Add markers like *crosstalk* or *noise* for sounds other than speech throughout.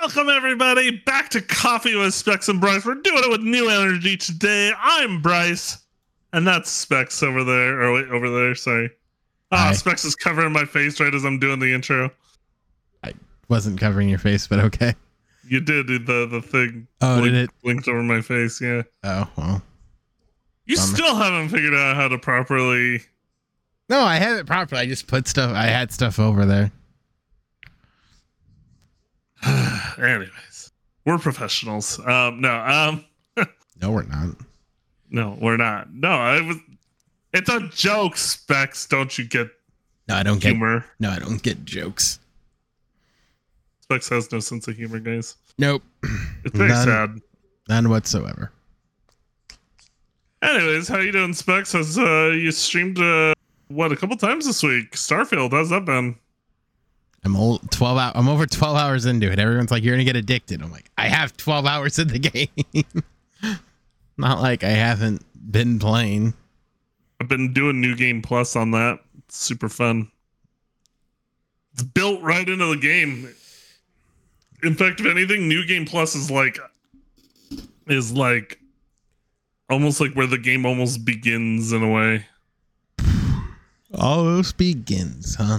Welcome everybody back to Coffee with Specs and Bryce. We're doing it with new energy today. I'm Bryce, and that's Specs over there. Or wait, over there. Sorry. Ah. Specs is covering my face right as I'm doing the intro. I wasn't covering your face, but okay. You did the the thing. Oh, did it? blinked over my face? Yeah. Oh well. You Bummer. still haven't figured out how to properly. No, I have it properly. I just put stuff. I had stuff over there. *sighs* Anyways, we're professionals. Um, no, um, *laughs* No, we're not. no, we're not. No, I was. It's a joke, Specs. Don't you get No, I don't get. humor? No, I don't get jokes. Specs has no sense of humor, guys. Nope, It's very None. sad. none whatsoever. Anyways, how you doing, Specs? Has uh, you streamed uh, what a couple times this week? Starfield, how's that been? I'm old. Twelve hours. I'm over twelve hours into it. Everyone's like, "You're gonna get addicted." I'm like, I have twelve hours in the *laughs* game. not like I haven't been playing. I've been doing New Game Plus on that. It's super fun. It's built right into the game. In fact, if anything, New Game Plus is like is like almost like where the game almost begins in a way. Almost begins, huh?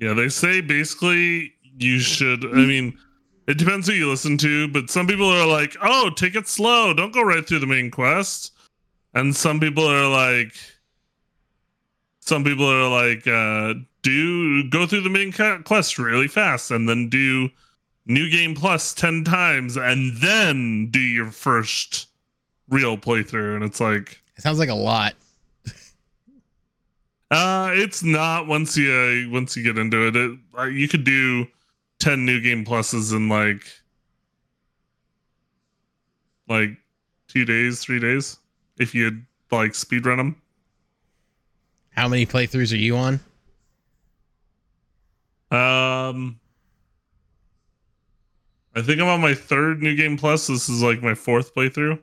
Yeah, they say basically you should. I mean, it depends who you listen to, but some people are like, "Oh, take it slow. Don't go right through the main quest," and some people are like, some people are like, uh, "Do go through the main quest really fast, and then do new game plus ten times, and then do your first real playthrough." And it's like, It sounds like a lot. Uh, it's not once you uh, once you get into it. it uh, you could do ten new game pluses in like like two days, three days if you like speed run them. How many playthroughs are you on? Um, I think I'm on my third new game plus. This is like my fourth playthrough.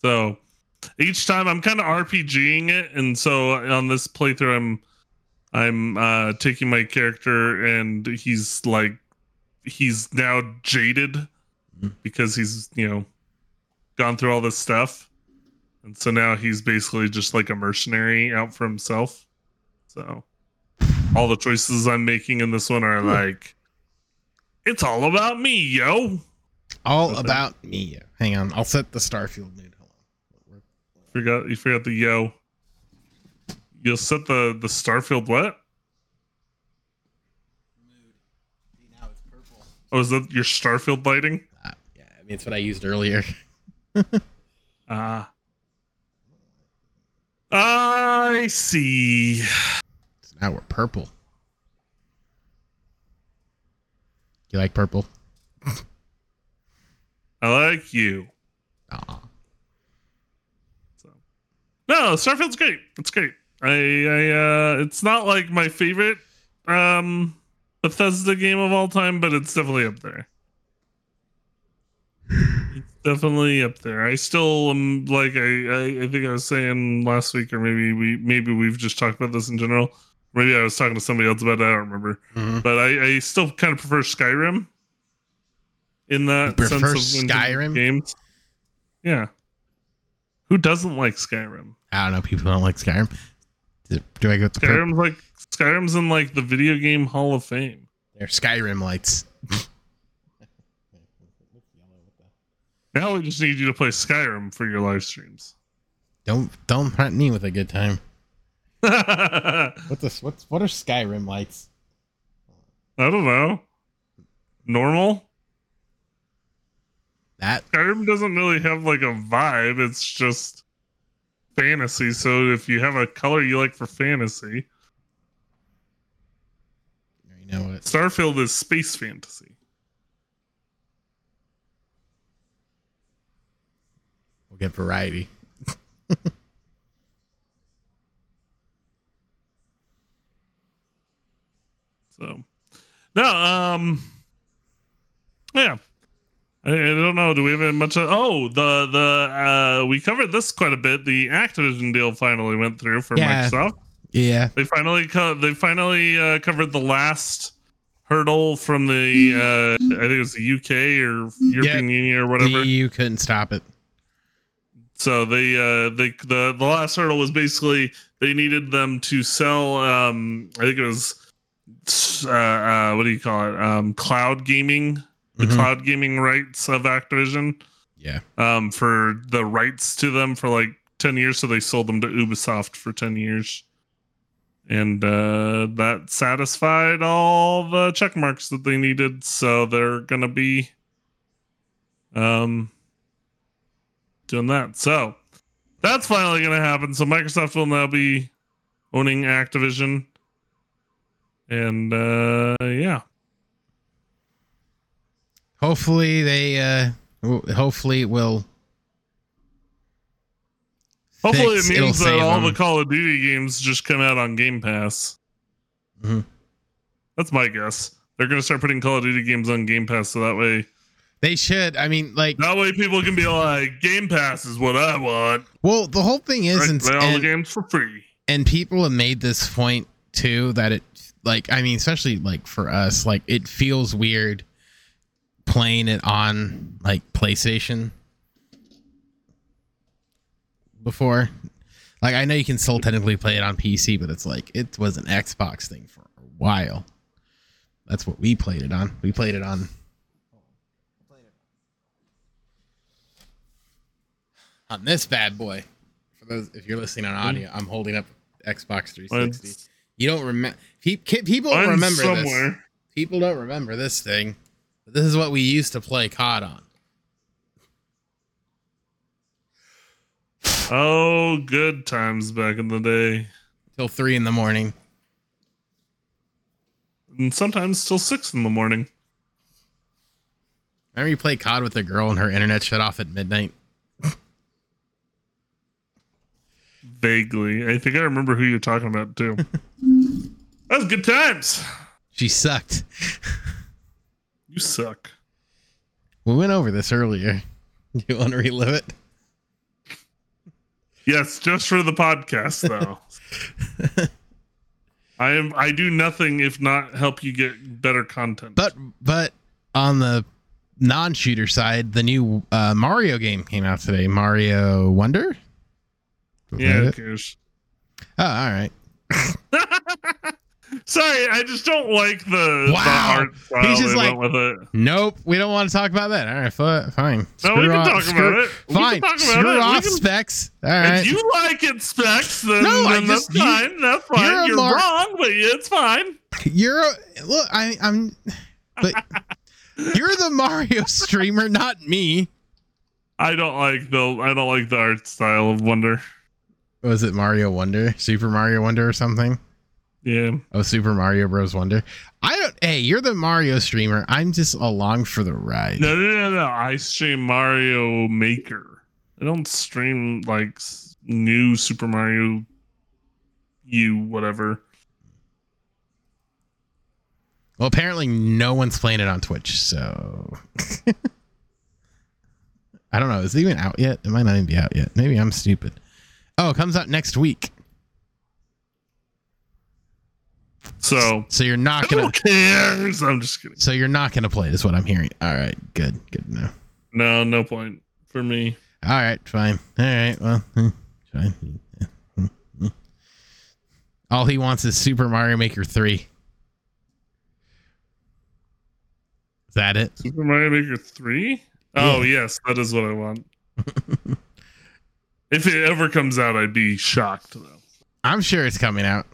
So each time I'm kind of RPGing it, and so on this playthrough, I'm I'm uh taking my character, and he's like he's now jaded Mhm. because he's you know gone through all this stuff, and so now he's basically just like a mercenary out for himself. So all the choices I'm making in this one are like, it's all about me, yo. All about me. Hang on, I'll set the Starfield mood. Forgot you forgot the yo. You'll set the the Starfield what? Now it's purple. Oh, is that your Starfield lighting? Uh, yeah, I mean it's what I used earlier. *laughs* Ah. I see. So now we're purple. You like purple? *laughs* I like you. Aw. No, Starfield's great. It's great. I I uh it's not like my favorite um Bethesda game of all time, but it's definitely up there. It's definitely up there. I still am like I, I I think I was saying last week or maybe we maybe we've just talked about this in general. Maybe I was talking to somebody else about it, I don't remember. Mhm. But I, I still kind of prefer Skyrim in that You sense prefer of Skyrim? games. Yeah. Who doesn't like Skyrim? I don't know. People don't like Skyrim. Do, I go purple? Skyrim's like Skyrim's in like the video game Hall of Fame. They're Skyrim lights. *laughs* Now we just need you to play Skyrim for your live streams. Don't don't threaten me with a good time. *laughs* what's this? What's what are Skyrim lights? I don't know. Normal. That Skyrim doesn't really have like a vibe. It's just fantasy. So if you have a color you like for fantasy, you know what? Starfield is space fantasy. We'll get variety. *laughs* So, no, um, yeah. I, I don't know. Do we have much? Of, oh, the the uh, we covered this quite a bit. The Activision deal finally went through for Yeah. Microsoft. Yeah. They finally co- they finally uh, covered the last hurdle from the uh, I think it was the UK or European Union or whatever. The EU couldn't stop it. So they uh they the the last hurdle was basically they needed them to sell um I think it was uh, uh what do you call it um cloud gaming the Mhm. cloud gaming rights of Activision. Yeah. um for the rights to them for like 10 years. So they sold them to Ubisoft for 10 years. And uh that satisfied all the check marks that they needed. So they're gonna be um doing that. So that's finally gonna happen. So microsoft will now be owning activision. And uh yeah Hopefully they uh hopefully it will hopefully fix- it means that all them. the call of duty games just come out on game pass Mhm. that's my guess they're gonna start putting call of duty games on game pass so that way They should. I mean, like, that way people can be like game pass is what i want well, the whole thing is, and, play all the games for free and people have made this point too that it, like, I mean, especially like for us, like, it feels weird playing it on like PlayStation before. Like, I know you can still technically play it on PC, but it's like it was an Xbox thing for a while. That's what we played it on. We played it on on this bad boy. For those, if you're listening on audio, I'm holding up Xbox 360. Mine's- You don't remember? People don't remember this. People don't remember this thing. This is what we used to play COD on. oh good times back in the day till three in the morning. and sometimes till six in the morning Remember you played COD with a girl and her internet shut off at midnight? vaguely i think i remember who you're talking about too *laughs* that was good times She sucked. You suck We went over this earlier. *laughs* You want to relive it? yes just for the podcast though *laughs* i am i do nothing if not help you get better content But but on the non-shooter side, the new uh, Mario game came out today. Mario Wonder. Was yeah who cares Oh, all right. *laughs* sorry i just don't like the, Wow. the art style He's just like- with it Nope, we don't want to talk about that. All right, fi- fine. no we can off- talk screw- about it Fine, about screw it. Off can- specs. All right. If you like it, Specs, then, No, then just- that's you- fine. That's fine. you're You're, mar- wrong, but it's fine. You're a, look. I, I'm, but *laughs* you're the Mario streamer, not me. I don't like the I don't like the art style of Wonder. Was it Mario Wonder, Super Mario Wonder, or something? Yeah. Oh, Super Mario Bros. Wonder. I don't. Hey, you're the Mario streamer. I'm just along for the ride. No, no, no, no. I stream Mario Maker. I don't stream like new Super Mario U whatever. Well, apparently no one's playing it on Twitch, so *laughs* I don't know. Is it even out yet? It might not even be out yet. Maybe I'm stupid. Oh, it comes out next week. So So you're not gonna. cares? I'm just kidding. So you're not gonna play. Is what I'm hearing. All right, good, good No. No, no point for me. All right, fine. All right, well, eh, fine. Yeah. All he wants is Super Mario Maker three. Is that it? Super Mario Maker 3? Oh, yes, that is what I want. if it ever comes out, I'd be shocked though. I'm sure it's coming out.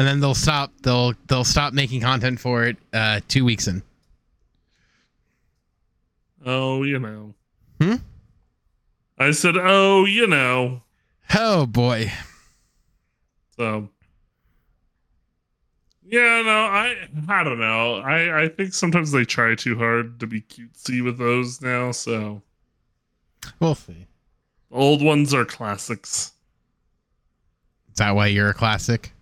And then they'll stop. They'll they'll stop making content for it uh, two weeks in. Oh, you know. Hmm? I said, oh, you know. Oh boy. So, yeah, no, I, I don't know. I, I think sometimes they try too hard to be cutesy with those now. So, We'll see. old ones are classics. Is that why you're a classic?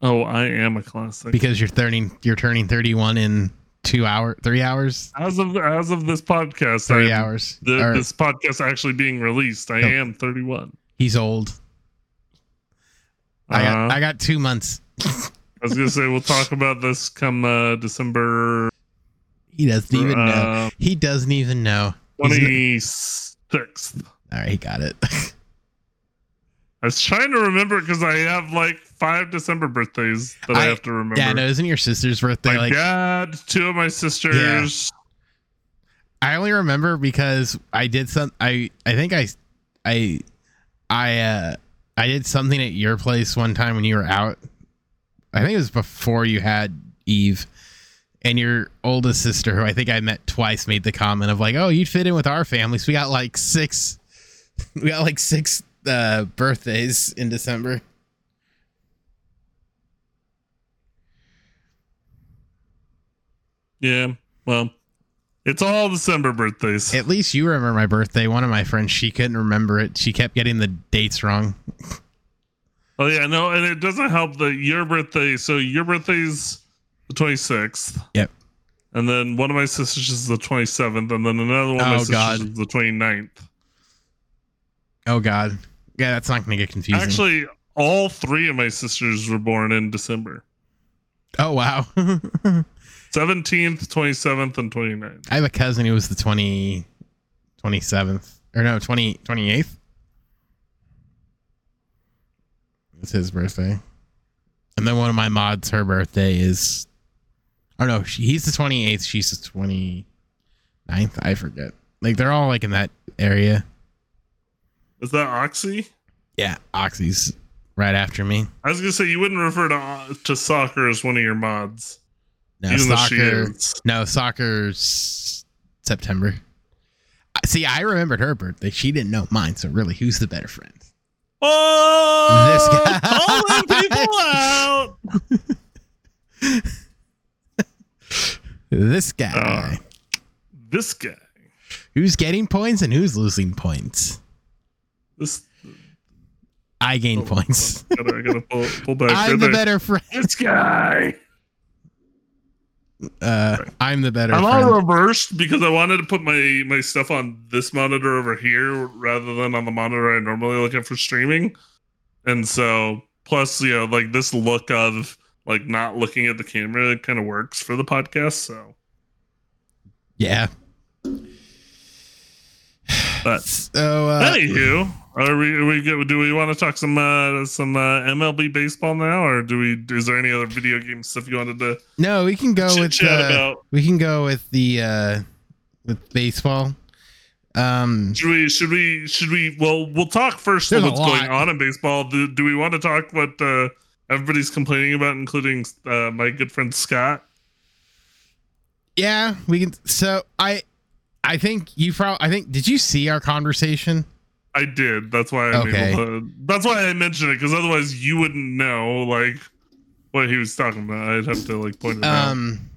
Oh, I am a classic. Because you're turning you're turning 31 in two hour, three hours, as of as of this podcast, 3 I'm- hours. the, Or this podcast actually being released, I No. am 31. he's old. I got Uh-huh. I got two months. I was gonna say we'll talk about this come uh, December He doesn't even know. uh, He doesn't even know. Twenty sixth. All right, he got it. *laughs* I was trying to remember because I have like five December birthdays that I, I- have to remember. yeah, no, isn't your sister's birthday? my like, dad, two of my sisters. I only remember because I did some. I I think I I I uh I did something at your place one time when you were out. I think it was before you had Eve. And your oldest sister, who I think I met twice, made the comment of like, "Oh, you'd fit in with our family." So we got like six, *laughs* we got like six uh, birthdays in December. Yeah, well, it's all December birthdays. At least you remember my birthday. One of my friends, she couldn't remember it. She kept getting the dates wrong. oh yeah, no, and it doesn't help that your birthday. So your birthday's the twenty sixth. Yep. And then one of my sisters is the 27th, and then another one of my Oh, sisters God. is the 29th. Oh God, yeah, that's not gonna get confusing. Actually, all three of my sisters were born in December. oh wow. *laughs* 17th, 27th, and 29th. I have a cousin who was the 20, 27th or no 20, 28th. It's his birthday, and then one of my mods, her birthday is. Oh no, she, he's the twenty eighth. She's the 29th. I forget. Like they're all like in that area. Is that Oxy? Yeah, Oxy's right after me. I was gonna say you wouldn't refer to to soccer as one of your mods, No, even soccer. No, soccer's September. See, I remembered her birthday. She didn't know mine. So really, who's the better friend? Oh, This uh, guy. calling people *laughs* out. This guy. Oh. This guy. Who's getting points and who's losing points? This. I gain oh, points. I gotta, I gotta pull, pull back. *laughs* I'm the better friend. This guy. Uh, I'm the better I'm friend. all reversed because I wanted to put my my stuff on this monitor over here rather than on the monitor I normally look at for streaming. And so plus, you know, like this look of like not looking at the camera it kind of works for the podcast. So yeah. but So uh, anywho, are we are we good? Do we want to talk some uh some uh MLB baseball now, or do we? Is there any other video game stuff you wanted to no, we can go with uh, we can go with the uh, with baseball. Um, Should we? Should we? Should we? Well, we'll talk first. What's going on in baseball? Do, do we want to talk what uh, everybody's complaining about, including uh, my good friend Scott? yeah, we can. So I, I think you probably. I think. Did you see our conversation? I did. That's why. I'm Okay. able to, that's why I mentioned it because otherwise you wouldn't know like what he was talking about. I'd have to like point it out. Um.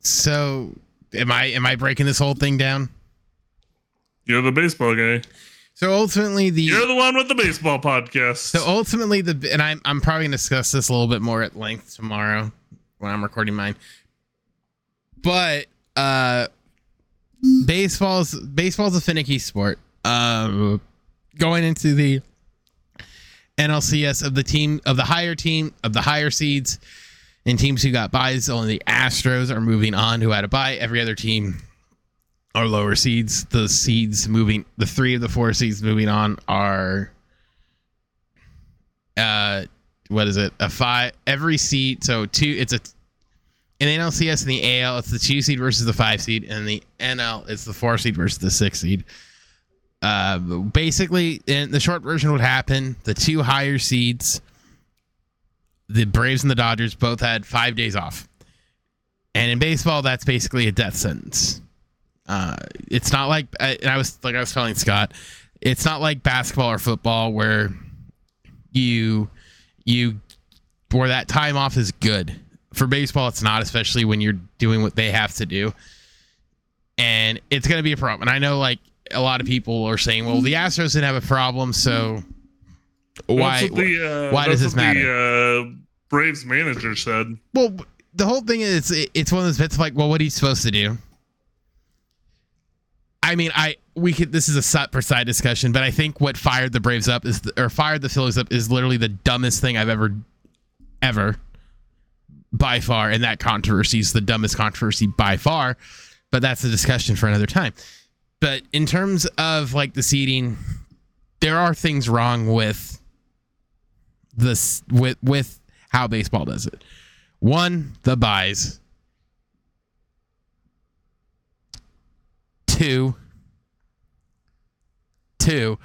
So, am I am I breaking this whole thing down? You're the baseball guy. So ultimately, the You're the one with the baseball podcast. so ultimately the and I'm I'm probably gonna discuss this a little bit more at length tomorrow when I'm recording mine. But uh, baseball's baseball's a finicky sport. Um, going into the NLCS of the team of the higher team of the higher seeds and teams who got buys. Only the Astros are moving on who had a buy. Every other team are lower seeds. The seeds moving the three of the four seeds moving on are uh what is it? A five every seed. So two it's a in the NLCS and the AL, it's the two seed versus the five seed, and the NL it's the four seed versus the six seed. Uh, basically, in the short version, would happen: the two higher seeds, the Braves and the Dodgers, both had five days off, and in baseball, that's basically a death sentence. Uh, it's not like I, was like I was telling Scott, it's not like basketball or football where you you where that time off is good. For baseball, it's not, especially when you're doing what they have to do. And it's going to be a problem. And I know, like, a lot of people are saying, well, the Astros didn't have a problem, so why? The, uh, why does this what The, uh, Braves manager said. Well, the whole thing is it's one of those bits like, well, what are you supposed to do? I mean, I we could this is a side per side discussion, but I think what fired the Braves up is or fired the Phillies up is literally the dumbest thing I've ever ever by far, and that controversy is the dumbest controversy by far. But that's a discussion for another time. But in terms of like the seeding, there are things wrong with this with with how baseball does it. One, the buys. Two, two,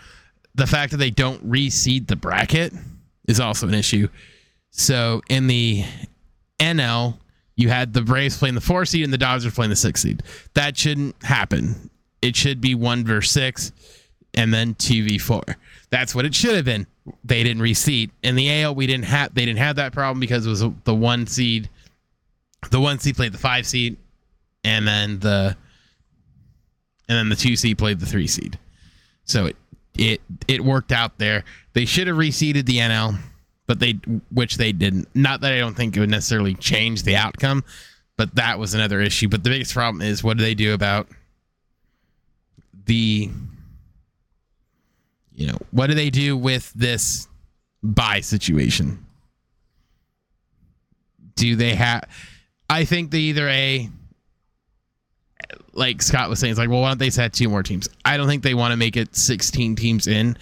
the fact that they don't reseed the bracket is also an issue. So in the NL, you had the Braves playing the four seed and the Dodgers are playing the six seed. That shouldn't happen. It should be one versus six and then two v four. That's what it should have been. They didn't reseed. In the AL, we didn't have they didn't have that problem because it was the one seed. The one seed played the five seed, and then the and then the two seed played the three seed. So it it it worked out there. They should have reseeded the NL, but they which they didn't. Not that I don't think it would necessarily change the outcome, but that was another issue. But the biggest problem is what do they do about the you know, what do they do with this buy situation? Do they have I think they either a like Scott was saying, it's like, well, why don't they set two more teams? I don't think they want to make it 16 teams in.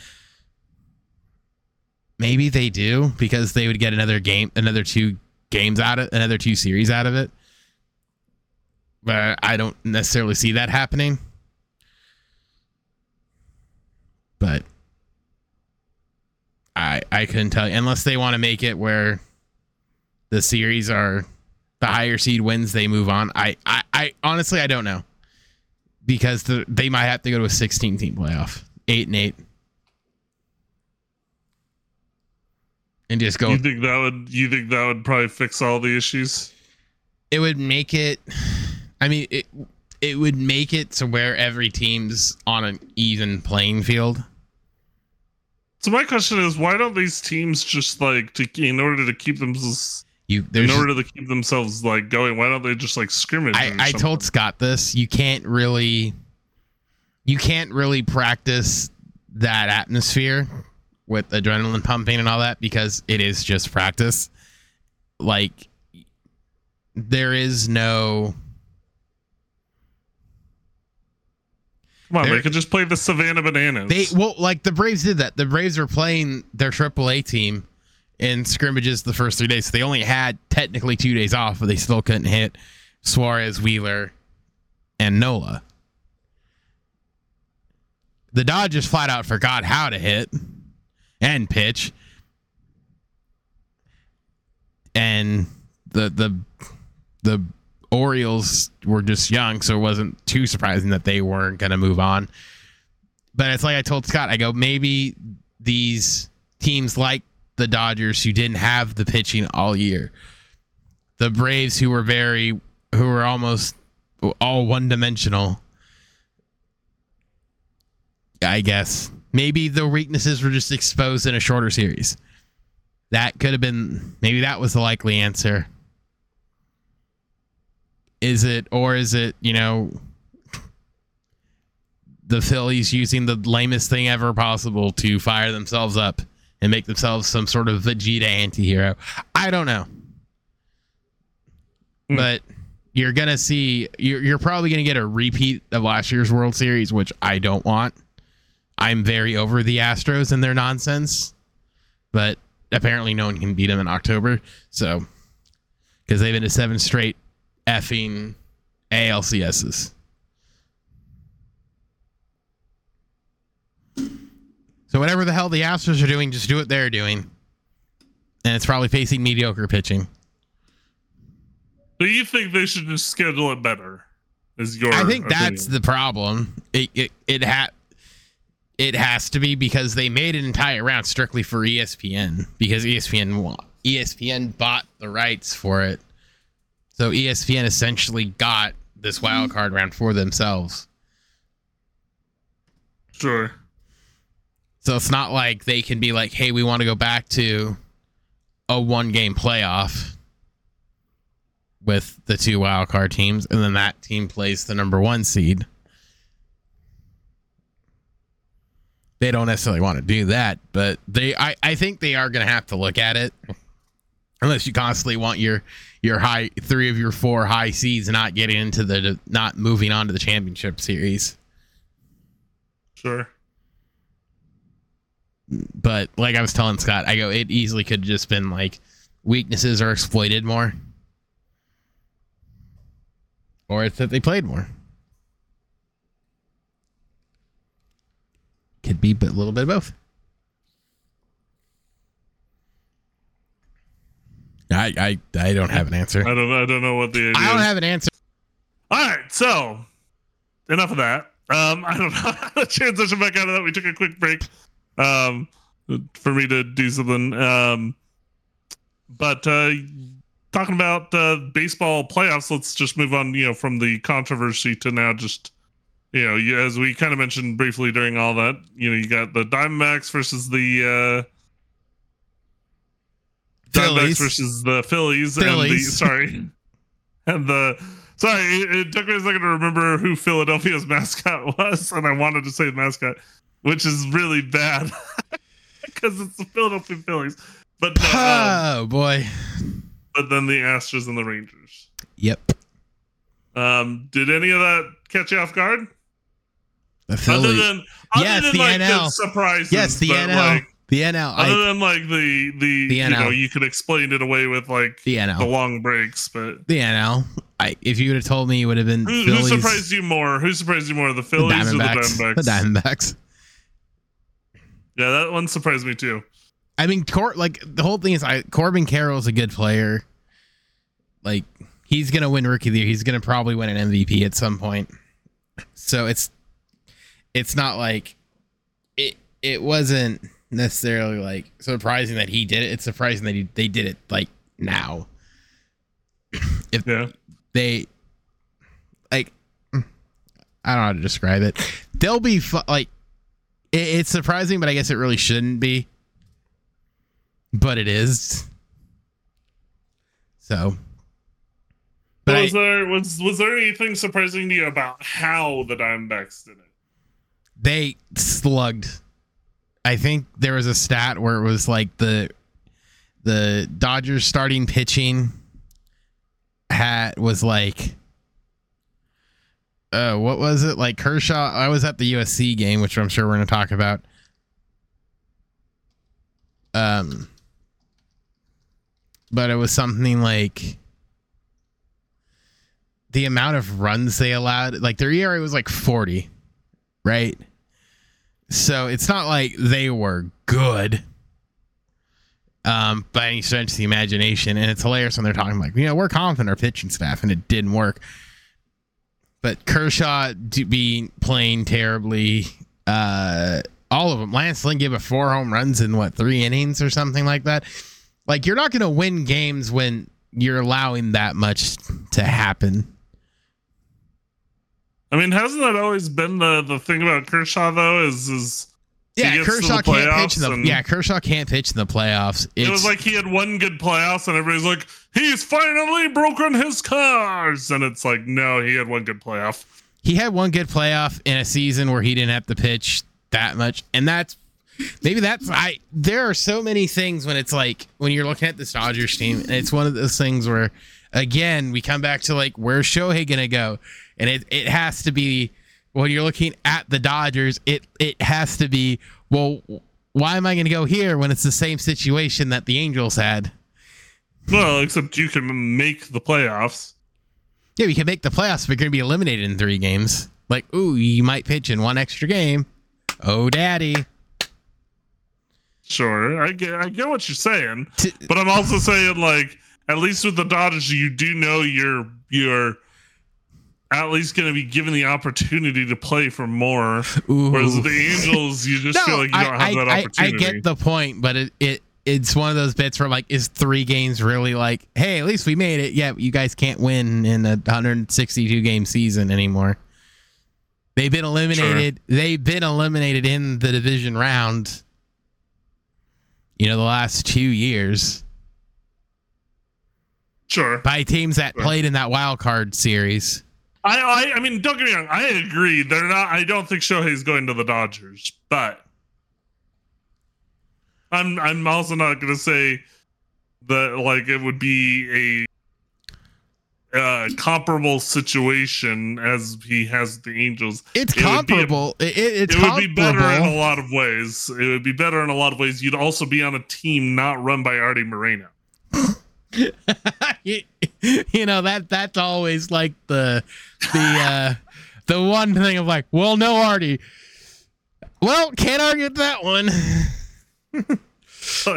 Maybe they do because they would get another game, another two games out of another two series out of it. But I don't necessarily see that happening. But I I couldn't tell you unless they want to make it where the series are the higher seed wins, they move on. I I, I honestly I don't know because the, they might have to go to a 16 team playoff, eight and eight, and just go. You think that would you think that would probably fix all the issues? It would make it. I mean it. It would make it to where every team's on an even playing field. So my question is, why don't these teams just like to in order to keep themselves you in order to keep themselves like going? Why don't they just like scrimmage? I, I told Scott this. You can't really, you can't really practice that atmosphere with adrenaline pumping and all that because it is just practice. Like there is no Come on, they could just play the Savannah Bananas. They well, like the Braves did that. The Braves were playing their AAA team in scrimmages the first three days. So they only had technically two days off, but they still couldn't hit Suarez, Wheeler, and Nola. The Dodgers flat out forgot how to hit and pitch. And the the the Orioles were just young, so it wasn't too surprising that they weren't going to move on. But it's like I told Scott, I go, maybe these teams like the Dodgers who didn't have the pitching all year, the Braves who were very, who were almost all one dimensional. I guess maybe the weaknesses were just exposed in a shorter series. That could have been, maybe that was the likely answer. Is it, or is it, you know, the Phillies using the lamest thing ever possible to fire themselves up and make themselves some sort of Vegeta anti-hero? I don't know. Mm. But you're going to see, you're, you're probably going to get a repeat of last year's World Series, which I don't want. I'm very over the Astros and their nonsense, but apparently no one can beat them in October. So, because they've been to seven straight effing ALCSs. So whatever the hell the Astros are doing, just do what they're doing. And it's probably facing mediocre pitching. Do you think they should just schedule it better? Is your I think opinion? that's the problem. It it it ha- it has to be because they made an entire round strictly for ESPN because ESPN ESPN bought the rights for it. So ESPN essentially got this wild card round for themselves. Sure. So it's not like they can be like, "Hey, we want to go back to a one game playoff with the two wild card teams and then that team plays the number 1 seed." They don't necessarily want to do that, but they I I think they are going to have to look at it unless you constantly want your your high three of your four high seeds not getting into the not moving on to the championship series. Sure. But like I was telling Scott, I go it easily could have just been like weaknesses are exploited more. Or it's that they played more. Could be but a little bit of both. I I I don't have an answer. I don't I don't know what the idea I don't is. have an answer. All right, so enough of that. Um, I don't know *laughs* how to transition back out of that. We took a quick break um, for me to do something. Um, but uh, talking about uh, baseball playoffs, let's just move on. You know, from the controversy to now just you know, you, as we kind of mentioned briefly during all that. You know, you got the Diamondbacks versus the. Uh, Diamondbacks versus the Phillies, and the *laughs* sorry, and the sorry. It, it took me a second to remember who Philadelphia's *laughs* mascot was, and I wanted to say mascot, which is really bad *laughs* because it's the Philadelphia Phillies. But no, um, Oh boy. but then the Astros and the Rangers. Yep. Um, did any of that catch you off guard? The Other Phillies. than other Yes, than the like NL. the surprises. yes, the NL. Like, the NL. other I, than like the the, The you know NL. you could explain it away with like the NL the long breaks, but The NL. I if you would have told me it would have been who, who surprised you more? Who surprised you more, the the Phillies or the Diamondbacks. Diamondbacks? The Diamondbacks. Yeah, that one surprised me too. I mean, Cor- like the whole thing is, I Corbin Carroll's a good player. Like he's gonna win Rookie of the Year. He's gonna probably win an MVP at some point. So it's it's not like it. It wasn't necessarily like surprising that he did it. It's surprising that he, they did it like now. *clears throat* If Yeah, they like, I don't know how to describe it. They'll be fu- like, it, it's surprising, but I guess it really shouldn't be. But it is. So. But I- was there was was there anything surprising to you about how the Diamondbacks did it? They slugged. I think there was a stat where it was like the the Dodgers starting pitching hat was like uh what was it? Like Kershaw I was at the USC game, which I'm sure we're gonna talk about. Um but it was something like the amount of runs they allowed, like their ERA was like 40 right? So it's not like they were good um, by any stretch of the imagination. And it's hilarious when they're talking like, you know, we're confident our pitching staff, and it didn't work. But Kershaw do be playing terribly. Uh, all of them. Lance Lynn gave a four home runs in what three innings or something like that. Like you're not going to win games when you're allowing that much to happen. I mean, hasn't that always been the the thing about Kershaw though? Is is Yeah, Kershaw can't pitch in the yeah Kershaw can't pitch in the playoffs. it It's, was like he had one good playoffs, and everybody's like, he's finally broken his cars, and it's like, no, he had one good playoff. he had one good playoff in a season where he didn't have to pitch that much, and that's maybe that's I. There are so many things when it's like when you're looking at this Dodgers team, and it's one of those things where again we come back to like where's Shohei gonna go, and it it has to be when you're looking at the Dodgers, it it has to be well. Why am I going to go here when it's the same situation that the Angels had? Well, except you can make the playoffs. Yeah, we can make the playoffs, but you're going to be eliminated in three games. Like, ooh, you might pitch in one extra game. Oh, daddy. Sure, I get I get what you're saying, but I'm also saying like at least with the Dodgers, you do know you're you're at least going to be given the opportunity to play for more. Ooh. Whereas the Angels, you just feel like you don't I, have that I, I, I get the point, but it, it it's one of those bits where like, is three games really like, hey, at least we made it. Yeah, you guys can't win in a 162 game season anymore. They've been eliminated. They've been eliminated in the division round. You know, the last two years sure. by teams that Sure. played in that wild card series. I, I I mean, don't get me wrong. I agree. They're not. I don't think Shohei's going to the Dodgers, but I'm I'm also not going to say that like it would be a uh, comparable situation as he has the Angels. It's It would be a- comparable. It, it- it's it would be better in a lot of ways. It would be better in a lot of ways. You'd also be on a team not run by Artie Moreno. *laughs* *laughs* *laughs* you, know that that's always like the the uh *laughs* the one thing of like, well, no Artie. Well, can't argue with that one. *laughs*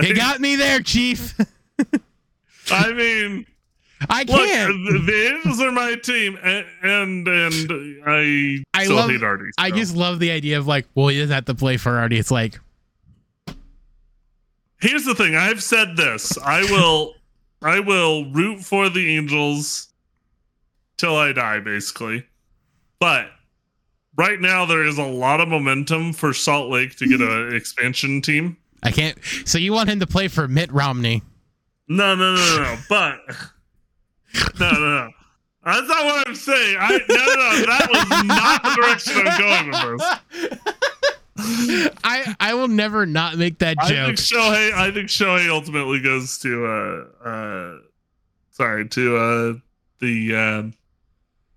You got me there, Chief. I mean, I can't. the, the Angels are my team, and and, and I, I still love- hate Artie. I just love the idea of like, well, he doesn't have to play for Artie. It's like, Here's the thing. I've said this. I will I will root for the Angels till I die, basically. But right now there is a lot of momentum for Salt Lake to get an *laughs* expansion team. I can't. So you want him to play for Mitt Romney? No, no, no, no, no. But no, no, no. That's not what I'm saying. I no, no, no. That was not the direction I'm going with this. *laughs* I I will never not make that I joke. think Shohei. I think Shohei ultimately goes to uh uh sorry to uh the uh,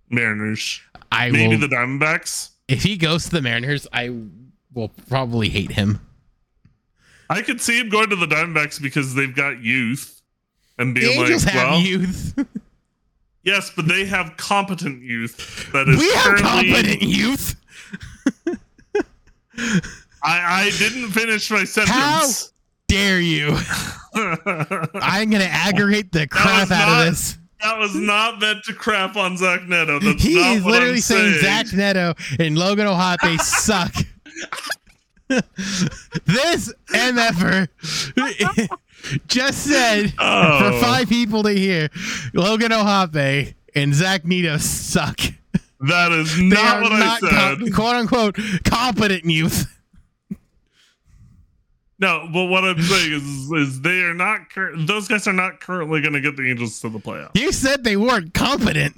Mariners. I Maybe will. the Diamondbacks. if he goes to the Mariners, I will probably hate him. I could see him going to the Diamondbacks because they've got youth and The being Angels like, have well, youth. yes, but they have competent youth that is we have competent youth. *laughs* I, I didn't finish my sentence. How dare you? *laughs* I'm gonna aggravate the crap out not- of this. that was not meant to crap on Zach Neto. That's He not is what literally I'm saying, saying. Zach Neto and Logan O'Hoppe suck. *laughs* this MFer *laughs* just said Oh. for five people to hear, Logan O'Hoppe and Zach Neto suck. That is not what I said. com- quote unquote competent youth. No, but what I'm saying is, is they are not. Cur- those guys are not currently going to get the Angels to the playoffs. You said they weren't competent.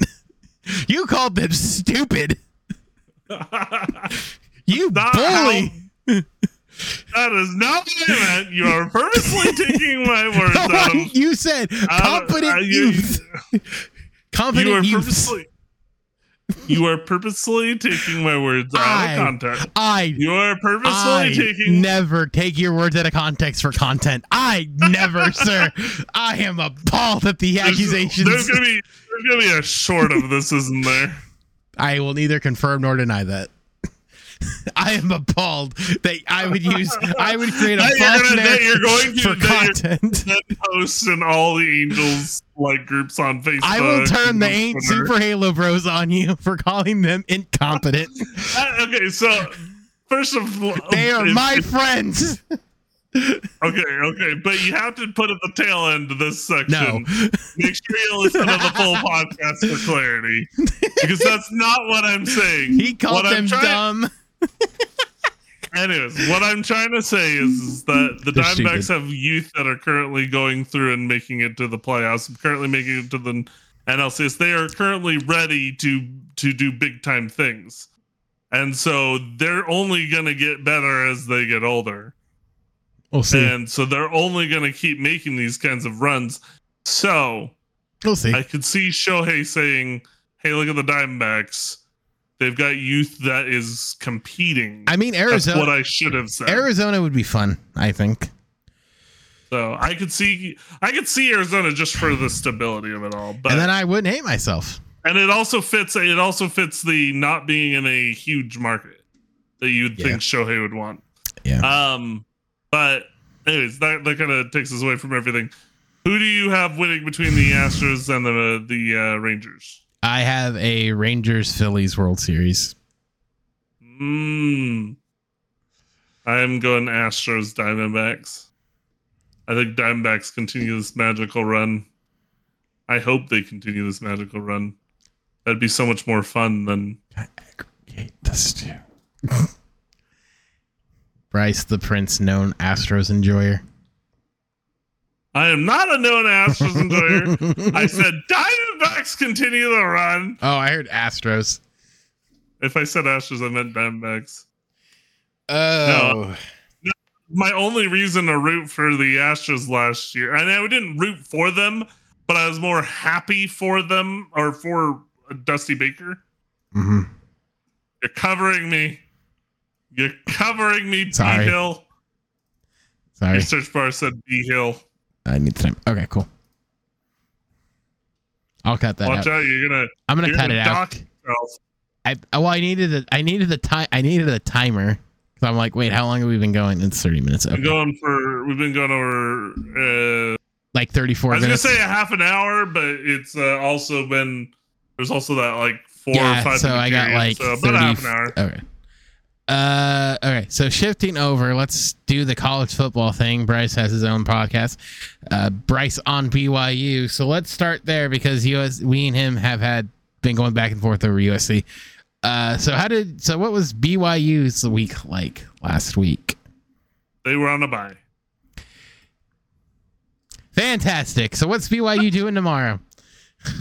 You called them stupid. *laughs* You Not bully. that is not what I meant. You are purposely *laughs* taking my words out of. you said competent uh, you- youth. Competent You are youth. purposely. You are purposely taking my words out I- of context. I You are purposely I taking. never take your words out of context for content. I never, *laughs* sir. I am appalled at the there's, accusations. there's gonna be there's gonna be a short of this, isn't there? I will neither confirm nor deny that. *laughs* I am appalled that I would use. I would create a That you're gonna- that you're going to- for content. Posts in all the Angels like groups on Facebook. I will turn the ain't super Halo Bros on you for calling them incompetent. *laughs* Uh, okay, so first of all, They are if- my if- friends. *laughs* Okay, okay, but you have to put at the tail end of this section. No. Make sure you listen to the full podcast for clarity, because that's not what I'm saying. He called what them trying, dumb. Anyways, what I'm trying to say is, is that the They're Diamondbacks stupid. have youth that are currently going through and making it to the playoffs, currently making it to the NLCS. They are currently ready to to do big time things, and so they're only going to get better as they get older. We'll see. and so they're only going to keep making these kinds of runs. So We'll see. I could see Shohei saying, "Hey, look at the Diamondbacks. They've got youth that is competing." I mean, That's what I should have said. Arizona would be fun. I think. so I could see, I could see Arizona just for the stability of it all, but and and, then I wouldn't hate myself. And it also fits. It also fits the not being in a huge market that you'd Yeah. think Shohei would want. Yeah. Um, but anyways, that that kind of takes us away from everything. Who do you have winning between the Astros and the the uh, Rangers? I have a Rangers Phillies World Series. Hmm. I'm going Astros Diamondbacks. I think Diamondbacks continue this magical run. I hope they continue this magical run. That'd be so much more fun than Aggregate this too. Bryce, the Prince, known Astros enjoyer. I am not a known Astros enjoyer. *laughs* I said Diamondbacks continue the run. Oh, I heard Astros. If I said Astros, I meant Diamondbacks. Oh, my only reason to root for the Astros last year. And I didn't root for them, but I was more happy for them or for Dusty Baker. hmm You're covering me. You're covering me, Sorry. Hill. Sorry, Your search bar said B Hill. I need time. Okay, cool. I'll cut that Watch out. out, you're gonna I'm gonna cut gonna it out. yourself. I oh, well, I needed a I needed the time I needed a timer because I'm like, wait, how long have we been going? It's 30 minutes. We've been going for we've been going over uh like 34 I was gonna say a half an hour, but it's uh, also been there's also that like four Yeah, or five. so I got, period, like, so about 30 half an hour. Okay. Uh, okay. So shifting over, let's do the college football thing. Bryce has his own podcast. Uh, Bryce on BYU. So let's start there because US, we and him have had been going back and forth over USC. Uh, so how did so what was BYU's week like last week? They were on a bye. Fantastic. So what's BYU doing tomorrow?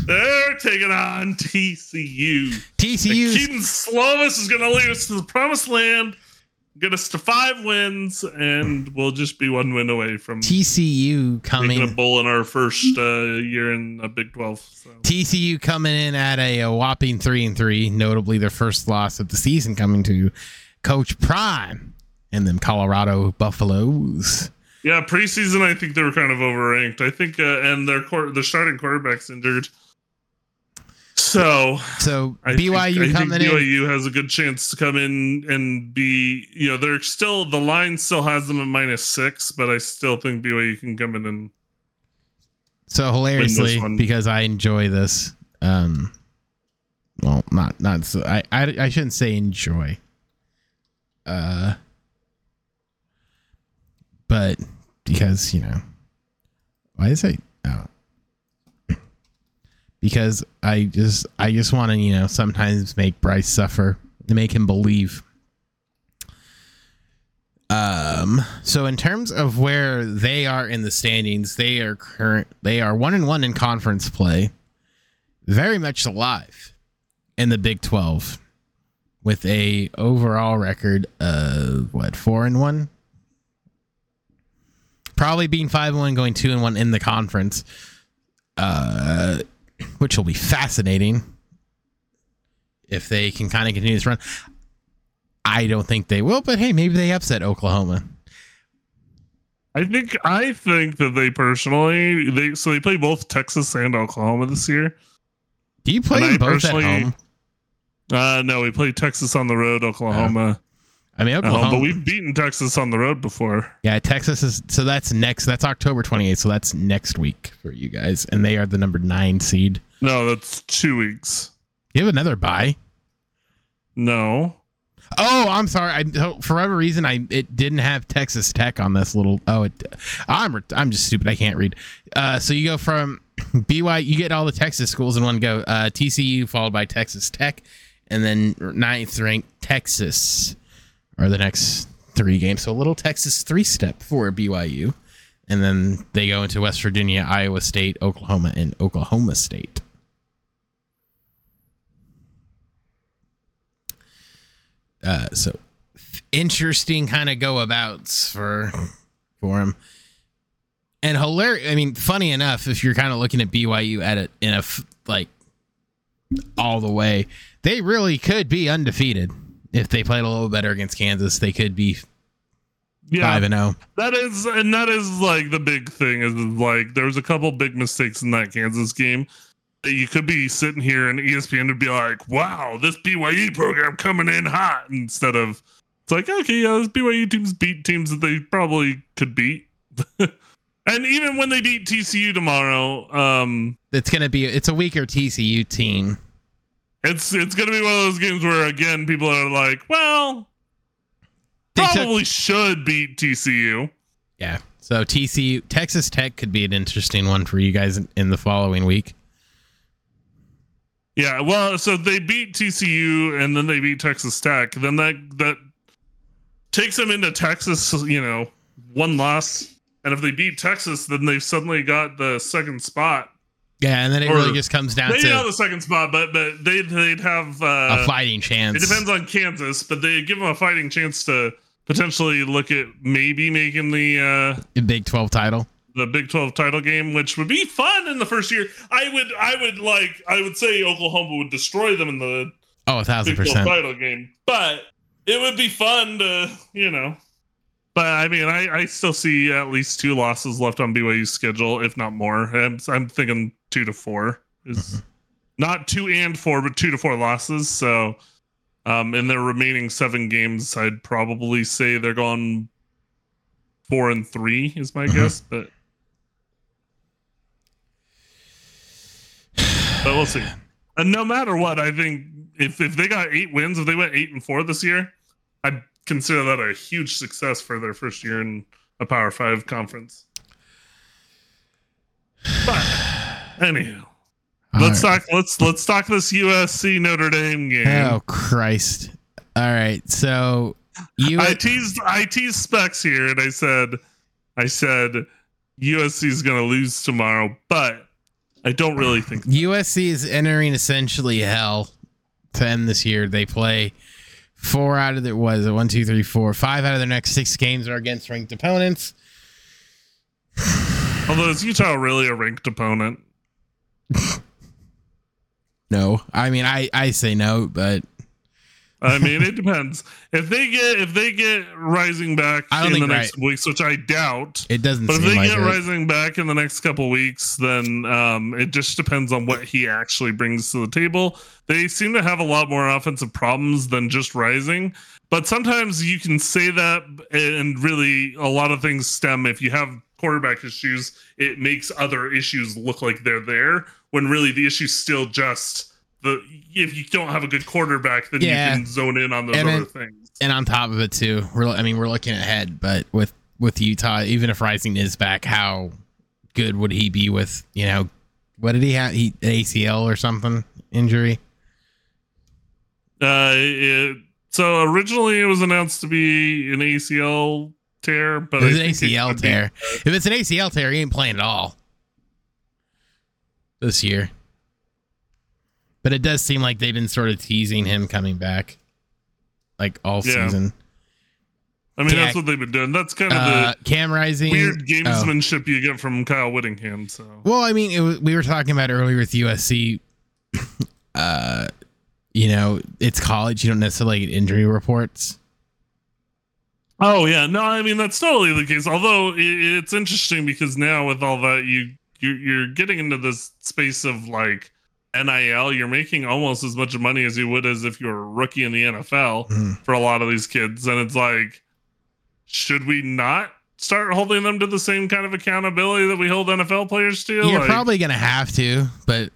They're taking on TCU. TCU. Kedon Slovis is going to lead us to the promised land, get us to five wins, and we'll just be one win away from TCU making a coming. bowl in our first uh, year in a Big 12. So. TCU coming in at a, a whopping three and three, notably their first loss of the season coming to Coach Prime and them Colorado Buffaloes. Yeah, preseason, I think they were kind of overranked. I think, uh, and their quar- the starting quarterback's injured. So So I BYU think, I coming think in. BYU has a good chance to come in and be, you know, they're still the line still has them at minus six, but I still think BYU can come in and So hilariously, because I enjoy this. Um, well, not not so. I I, I shouldn't say enjoy. Uh, but because you know, why is it? Oh. *clears throat* Because I just I just want to you know sometimes make Bryce suffer to make him believe. Um. So in terms of where they are in the standings, they are current. They are one and one in conference play, very much alive in the Big Twelve, with a overall record of what four and one. Probably being five and one, going two and one in the conference, uh, which will be fascinating if they can kind of continue this run. I don't think they will, but hey, maybe they upset Oklahoma. I think I think that they personally they so they play both Texas and Oklahoma this year. Do you play both at home? Uh no, we play Texas on the road, Oklahoma I mean, Oklahoma. but we've beaten Texas on the road before. yeah, Texas is so that's next. That's October 28th. So that's next week for you guys, and they are the number nine seed. No, that's two weeks. You have another bye. No. Oh, I'm sorry. I for whatever reason I it didn't have Texas Tech on this little. Oh, it, I'm I'm just stupid. I can't read. Uh, so you go from *clears throat* BY, you get all the Texas schools in one go. Uh, TCU followed by Texas Tech, and then ninth ranked Texas are the next three games. So a little Texas three step for BYU, and then they go into West Virginia, Iowa State, Oklahoma, and Oklahoma State. Uh, so interesting kind of go abouts for for him. And hilarious. I mean, funny enough, if you're kind of looking at BYU at it in a like all the way, they really could be undefeated if they played a little better against Kansas. They could be Yeah. five and oh. zero. That is, and that is like the big thing is like there was a couple big mistakes in that Kansas game. You could be sitting here and ESPN would be like, "Wow, this BYU program coming in hot," instead of it's like, okay, yeah, this BYU teams beat teams that they probably could beat. *laughs* and even when they beat TCU tomorrow, um, It's gonna be. It's a weaker TCU team. It's it's gonna be one of those games where again people are like, "Well, They took- probably should beat TCU." yeah. So TCU, Texas Tech could be an interesting one for you guys in, in the following week. Yeah, well, so they beat TCU and then they beat Texas Tech. Then that that takes them into Texas, you know, one loss. And if they beat Texas, then they've suddenly got the second spot. Yeah, and then it Or- really just comes down Maybe not to the second spot, but but they they'd have a uh, fighting chance. it depends on Kansas, but they give them a fighting chance to potentially look at maybe making the uh, Big 12 title. the Big 12 title game, which would be fun in the first year. I would I would like I would say Oklahoma would destroy them in the Oh, a thousand percent. title game, but it would be fun to you know. But I mean, I, I still see at least two losses left on BYU's schedule, if not more. I'm, I'm thinking two to four is Mm-hmm. not two and four, but two to four losses. So, um, in their remaining seven games, I'd probably say they're gone four and three is my Mhm. guess. But but we'll see. And no matter what, I think if if they got eight wins, if they went eight and four this year, I'd consider that a huge success for their first year in a Power Five conference. But anyhow, let's All right. talk. Let's let's talk this USC Notre Dame game. Oh Christ! All right, so you I teased I teased specs here, and I said, I said USC is going to lose tomorrow, but I don't really think. USC is entering essentially hell to end this year. They play four out of their was it one, two, three, four, five out of their next six games are against ranked opponents. *sighs* Although is Utah really a ranked opponent? *laughs* No, I mean I I say no, but I mean, it depends. If they get if they get Rising back in the next weeks, which I doubt. it doesn't But if they like get it. Rising back in the next couple weeks, then um, it just depends on what he actually brings to the table. They seem to have a lot more offensive problems than just Rising, but sometimes you can say that, and really a lot of things stem if you have quarterback issues. It makes other issues look like they're there when really the issue's still just the if you don't have a good quarterback, then Yeah. you can zone in on those And other then- things. and on top of it too, we're I mean we're looking ahead, but with with Utah, even if Rising is back, how good would he be with you know what did he have? He an ACL or something injury. Uh, it, so originally it was announced to be an ACL tear, but It was I an ACL could be- tear. If it's an ACL tear, he ain't playing at all this year. But it does seem like they've been sort of teasing him coming back, like all Yeah. season. I mean, Yeah. that's what they've been doing. That's kind of Uh, Cam Rising, the weird oh. gamesmanship you get from Kyle Whittingham. So Well, I mean, was, we were talking about earlier with USC. *coughs* Uh, you know, it's college. You don't necessarily get injury reports. Oh yeah, no, I mean that's totally the case. Although it's interesting because now with all that, you you're, you're getting into this space of like NIL. You're making almost as much money as you would as if you were a rookie in the NFL Mhm. for a lot of these kids, and it's like, should we not start holding them to the same kind of accountability that we hold NFL players to? You're Like, probably gonna have to, but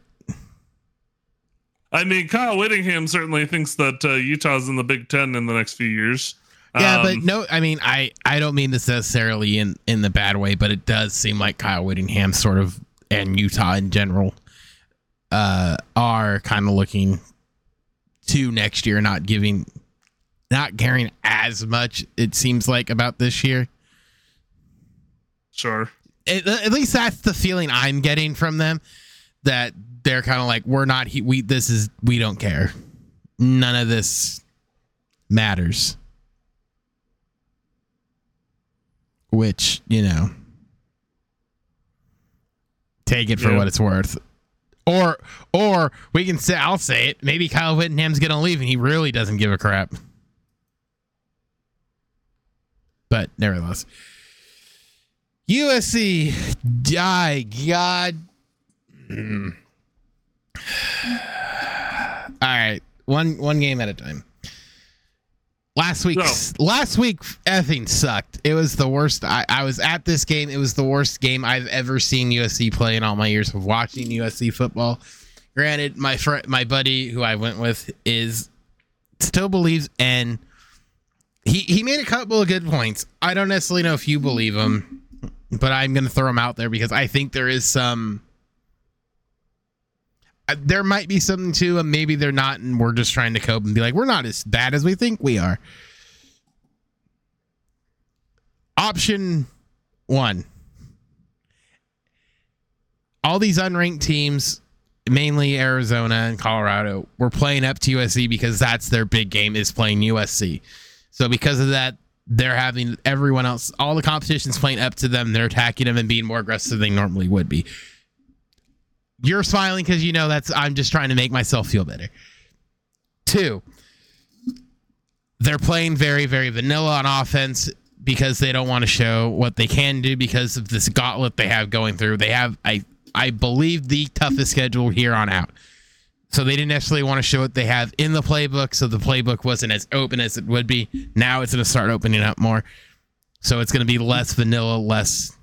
I mean, Kyle Whittingham certainly thinks that uh, Utah's in the Big Ten in the next few years. Yeah, but Um, no. I mean, I I don't mean this necessarily in in the bad way, but it does seem like Kyle Whittingham sort of and Utah in general uh are kind of looking to next year, not giving, not caring as much. It seems like about this year. sure. at, at least that's the feeling I'm getting from them that they're kind of like we're not he, we this is we don't care. None of this matters. Which, you know, take it for Yeah. what it's worth. Or or we can say I'll say it, maybe Kyle Whittingham's going to leave and he really doesn't give a crap. But nevertheless, USC, die, God. *sighs* All right, one one game at a time. Last week, last week effing sucked. It was the worst. I, I was at this game. It was the worst game I've ever seen USC play in all my years of watching USC football. Granted, my friend, my buddy who I went with is still believes and he he made a couple of good points. I don't necessarily know if you believe him, but I'm going to throw him out there because I think there is some. Uh, There might be something to him. Maybe they're not, and we're just trying to cope and be like, we're not as bad as we think we are. Option one. All these unranked teams, mainly Arizona and Colorado, were playing up to USC because that's their big game is playing USC. So because of that, they're having everyone else, all the competition's playing up to them. They're attacking them and being more aggressive than they normally would be. You're smiling because you know that's. I'm just trying to make myself feel better. Two, they're playing very, very vanilla on offense because they don't want to show what they can do because of this gauntlet they have going through. They have, I, I believe, the toughest schedule here on out. So they didn't necessarily want to show what they have in the playbook. So the playbook wasn't as open as it would be. Now it's going to start opening up more. So it's going to be less vanilla, less.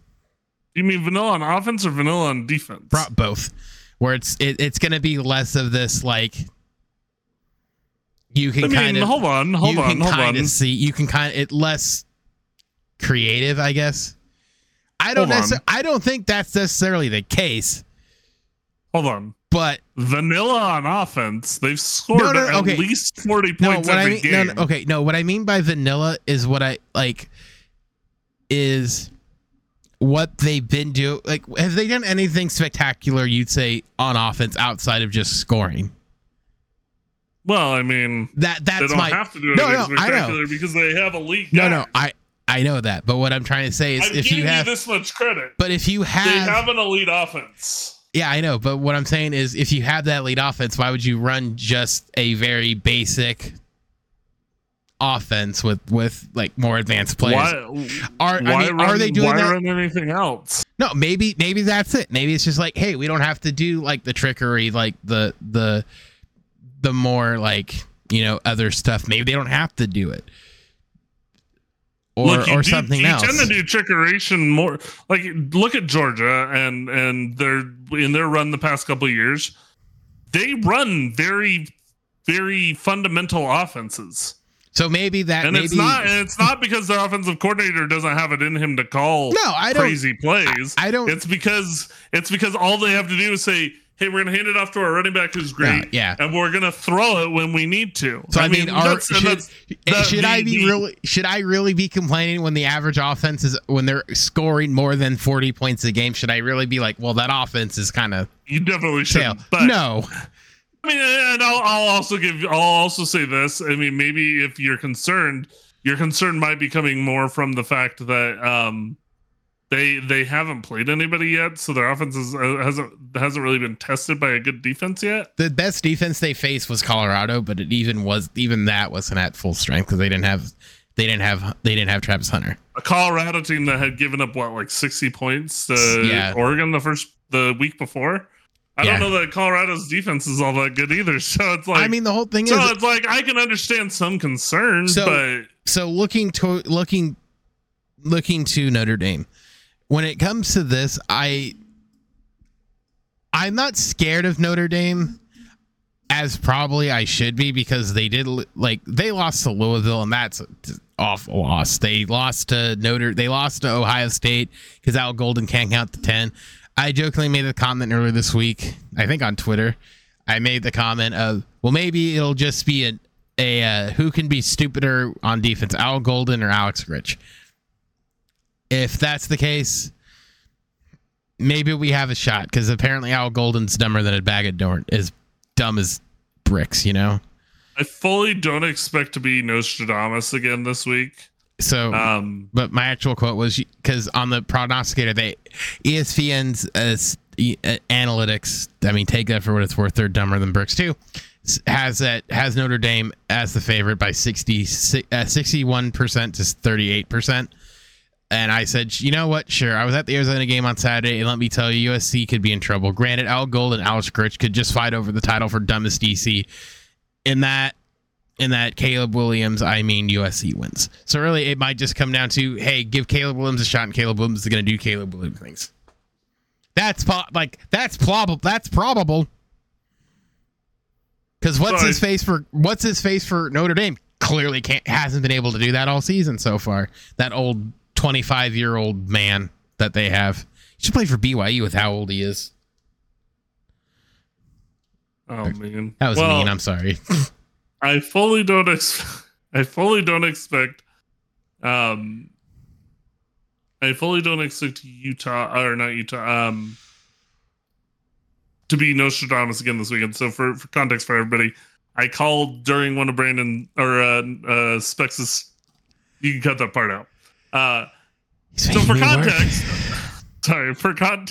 You mean vanilla on offense or vanilla on defense? Both. Where it's it, it's going to be less of this like you can I mean, kind of hold on, hold you on, can hold kind on. of see you can kind of it less creative, I guess. I don't I don't think that's necessarily the case, Hold on. but Vanilla on offense. They've scored No, no, at okay. least 40 no, points what I every mean, game. no, no, okay, no, what I mean by vanilla is what I like is what they've been doing. Like, have they done anything spectacular? You'd say on offense outside of just scoring. Well, I mean, That they that's don't my have to do No, anything no, I know. because they have a elite no, no. I I know that, but what I'm trying to say is I'm if you have, you this much credit. but if you They have, have an elite offense. yeah, I know. But what I'm saying is, if you have that lead offense, why would you run just a very basic offense with with like more advanced players? Why? Are why I mean, run, are they doing why that? run anything else? No, maybe maybe that's it. Maybe it's just like, hey, we don't have to do like the trickery, like the the the more like you know other stuff. Maybe they don't have to do it, or Look, you or do- something you else. tend to do trickeration more. Like, look at Georgia and and their in their run the past couple of years, they run very very fundamental offenses, so maybe that and maybe it's not it's not because their offensive coordinator doesn't have it in him to call no, I don't. crazy plays. I don't. It's because it's because all they have to do is say, "Hey, we're going to hand it off to our running back who's great, yeah. and we're going to throw it when we need to." So I, mean, are, that's- should, should the- I be the- really should I really be complaining when the average offense is when they're scoring more than forty points a game? Should I really be like, well, that offense is kind of You definitely should. But no, I mean, and I'll, I'll also give, I'll also say this. I mean, maybe if you're concerned, your concern might be coming more from the fact that um, they they haven't played anybody yet, so their offense is, uh, hasn't hasn't really been tested by a good defense yet. the best defense they faced was Colorado, but it even was even that wasn't at full strength because they didn't have they didn't have they didn't have Travis Hunter. A Colorado team that had given up what like 60 points to Yeah. Oregon the first the week before. I Yeah. don't know that Colorado's defense is all that good either. *laughs* So it's like I mean, the whole thing is so is it's like I can understand some concern, So- but so looking to looking looking to Notre Dame. When it comes to this, I I'm not scared of Notre Dame as probably I should be because they did like they lost to Louisville and that's an awful loss. They lost to Notre they lost to Ohio State because Al Golden can't count to 10. I jokingly made a comment earlier this week, I think on Twitter. I made the comment of, well, maybe it'll just be a, a uh, who can be stupider on defense, Al Golden or Alex Rich. If that's the case, maybe we have a shot because apparently Al Golden's dumber than a bag of dorn is dumb as bricks, you know. I fully don't expect to be Nostradamus again this week. So, Um, but my actual quote was because on the prognosticator, they ESPN's uh, uh, analytics. I mean, take that for what it's worth. They're dumber than bricks too. Has that has Notre Dame as the favorite by 60, 61 percent to thirty eight percent. And I said, you know what? Sure. I was at the Arizona game on Saturday, and let me tell you, USC could be in trouble. Granted, Al Gold and Alex Grinch could just fight over the title for dumbest DC. In that, in that Caleb Williams, I mean USC wins. So really, it might just come down to, hey, give Caleb Williams a shot, and Caleb Williams is going to do Caleb Williams things. That's po- like that's probable. That's probable. Because what's So his face for what's his face for Notre Dame? Clearly can't hasn't been able to do that all season so far. That old twenty five year old man that they have. He should play for BYU with how old he is. oh man, That was Well, mean. I'm sorry. *laughs* I fully don't. Ex- *laughs* I fully don't expect. Um, I fully don't expect Utah or not Utah. Um, to be Nostradamus again this weekend. So for for context for everybody, I called during one of Brandon or uh, uh Specs' You can cut that part out. Uh, so for making me work. context, sorry for con.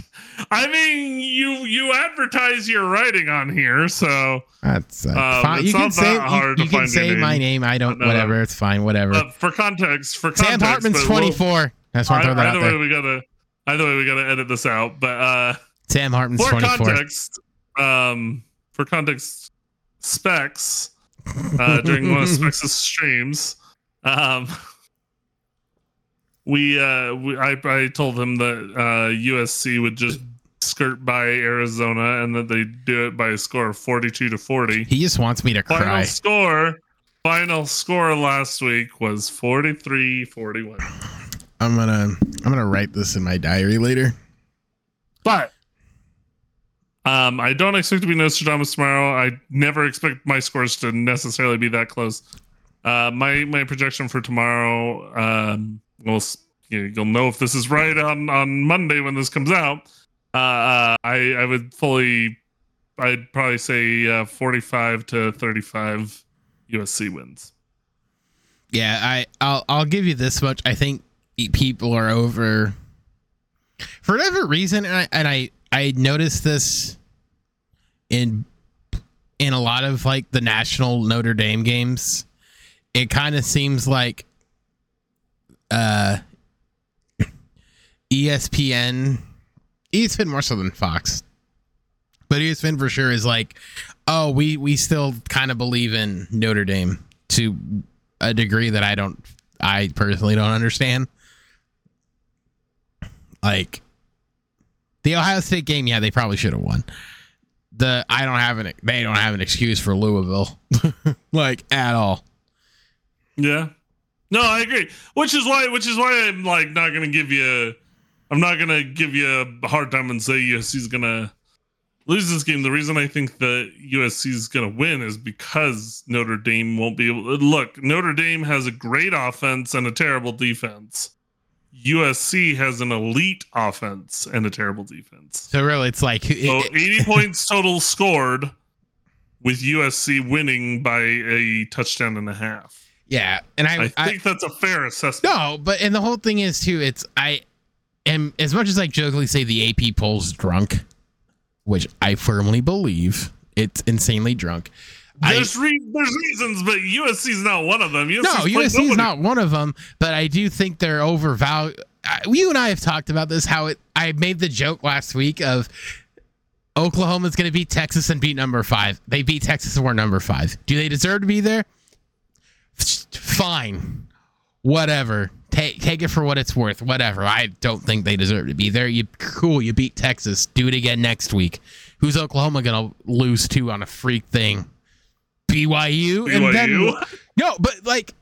I mean, you you advertise your writing on here, so That's uh, fine. You can say you, you can say my name. name. I don't. No, no. whatever. It's fine. Whatever. uh, for context, for context, Sam Hartman's but we'll- 24. I just want to throw that either out way, there. we gotta either way we gotta edit this out. But uh, Sam Hartman's for 24. context, um, for context, Specs uh, during one of *laughs* Specs' streams, um, we, uh, we I, I told him that uh, USC would just skirt by Arizona and that they do it by a score of forty-two to forty. He just wants me to Final cry. score, final score last week was 43-41. I'm gonna I'm gonna write this in my diary later. But um, I don't expect to be Nostradamus tomorrow. I never expect my scores to necessarily be that close. Uh, my my projection for tomorrow, um, we'll you'll know if this is right on on Monday when this comes out. Uh, uh, I I would fully, I'd probably say uh, forty five to thirty five USC wins. Yeah, I I'll I'll give you this much. I think people are over for whatever reason, and I and I I noticed this in in a lot of like the national Notre Dame games. It kind of seems like uh ESPN ESPN more so than Fox. But ESPN for sure is like, oh, we we still kind of believe in Notre Dame to a degree that I don't I personally don't understand. Like the Ohio State game, yeah, they probably should have won. The I don't have an they don't have an excuse for Louisville. *laughs* like at all. Yeah. No, I agree. Which is why which is why I'm like not gonna give you I'm not gonna give you a hard time and say USC's gonna lose this game. The reason I think that USC is gonna win is because Notre Dame won't be able look, Notre Dame has a great offense and a terrible defense. USC has an elite offense and a terrible defense. So really it's like So 80 points total scored with USC winning by a touchdown and a half. Yeah, and I, I I think that's a fair assessment. No, but and the whole thing is too. It's I am as much as I jokingly say the AP polls drunk, which I firmly believe it's insanely drunk. I, There's re- there's reasons, but USC's not one of them. USC's no, played USC is nobody. not one of them, but I do think they're overvalued. You and I have talked about this. How it I made the joke last week of Oklahoma's going to beat Texas and beat number five. They beat Texas and we're number five. Do they deserve to be there? Fine, whatever. Take take it for what it's worth. Whatever. I don't think they deserve to be there. You cool. You beat Texas. Do it again next week. Who's Oklahoma going to lose to on a freak thing? BYU, and then BYU. *laughs* no, but like,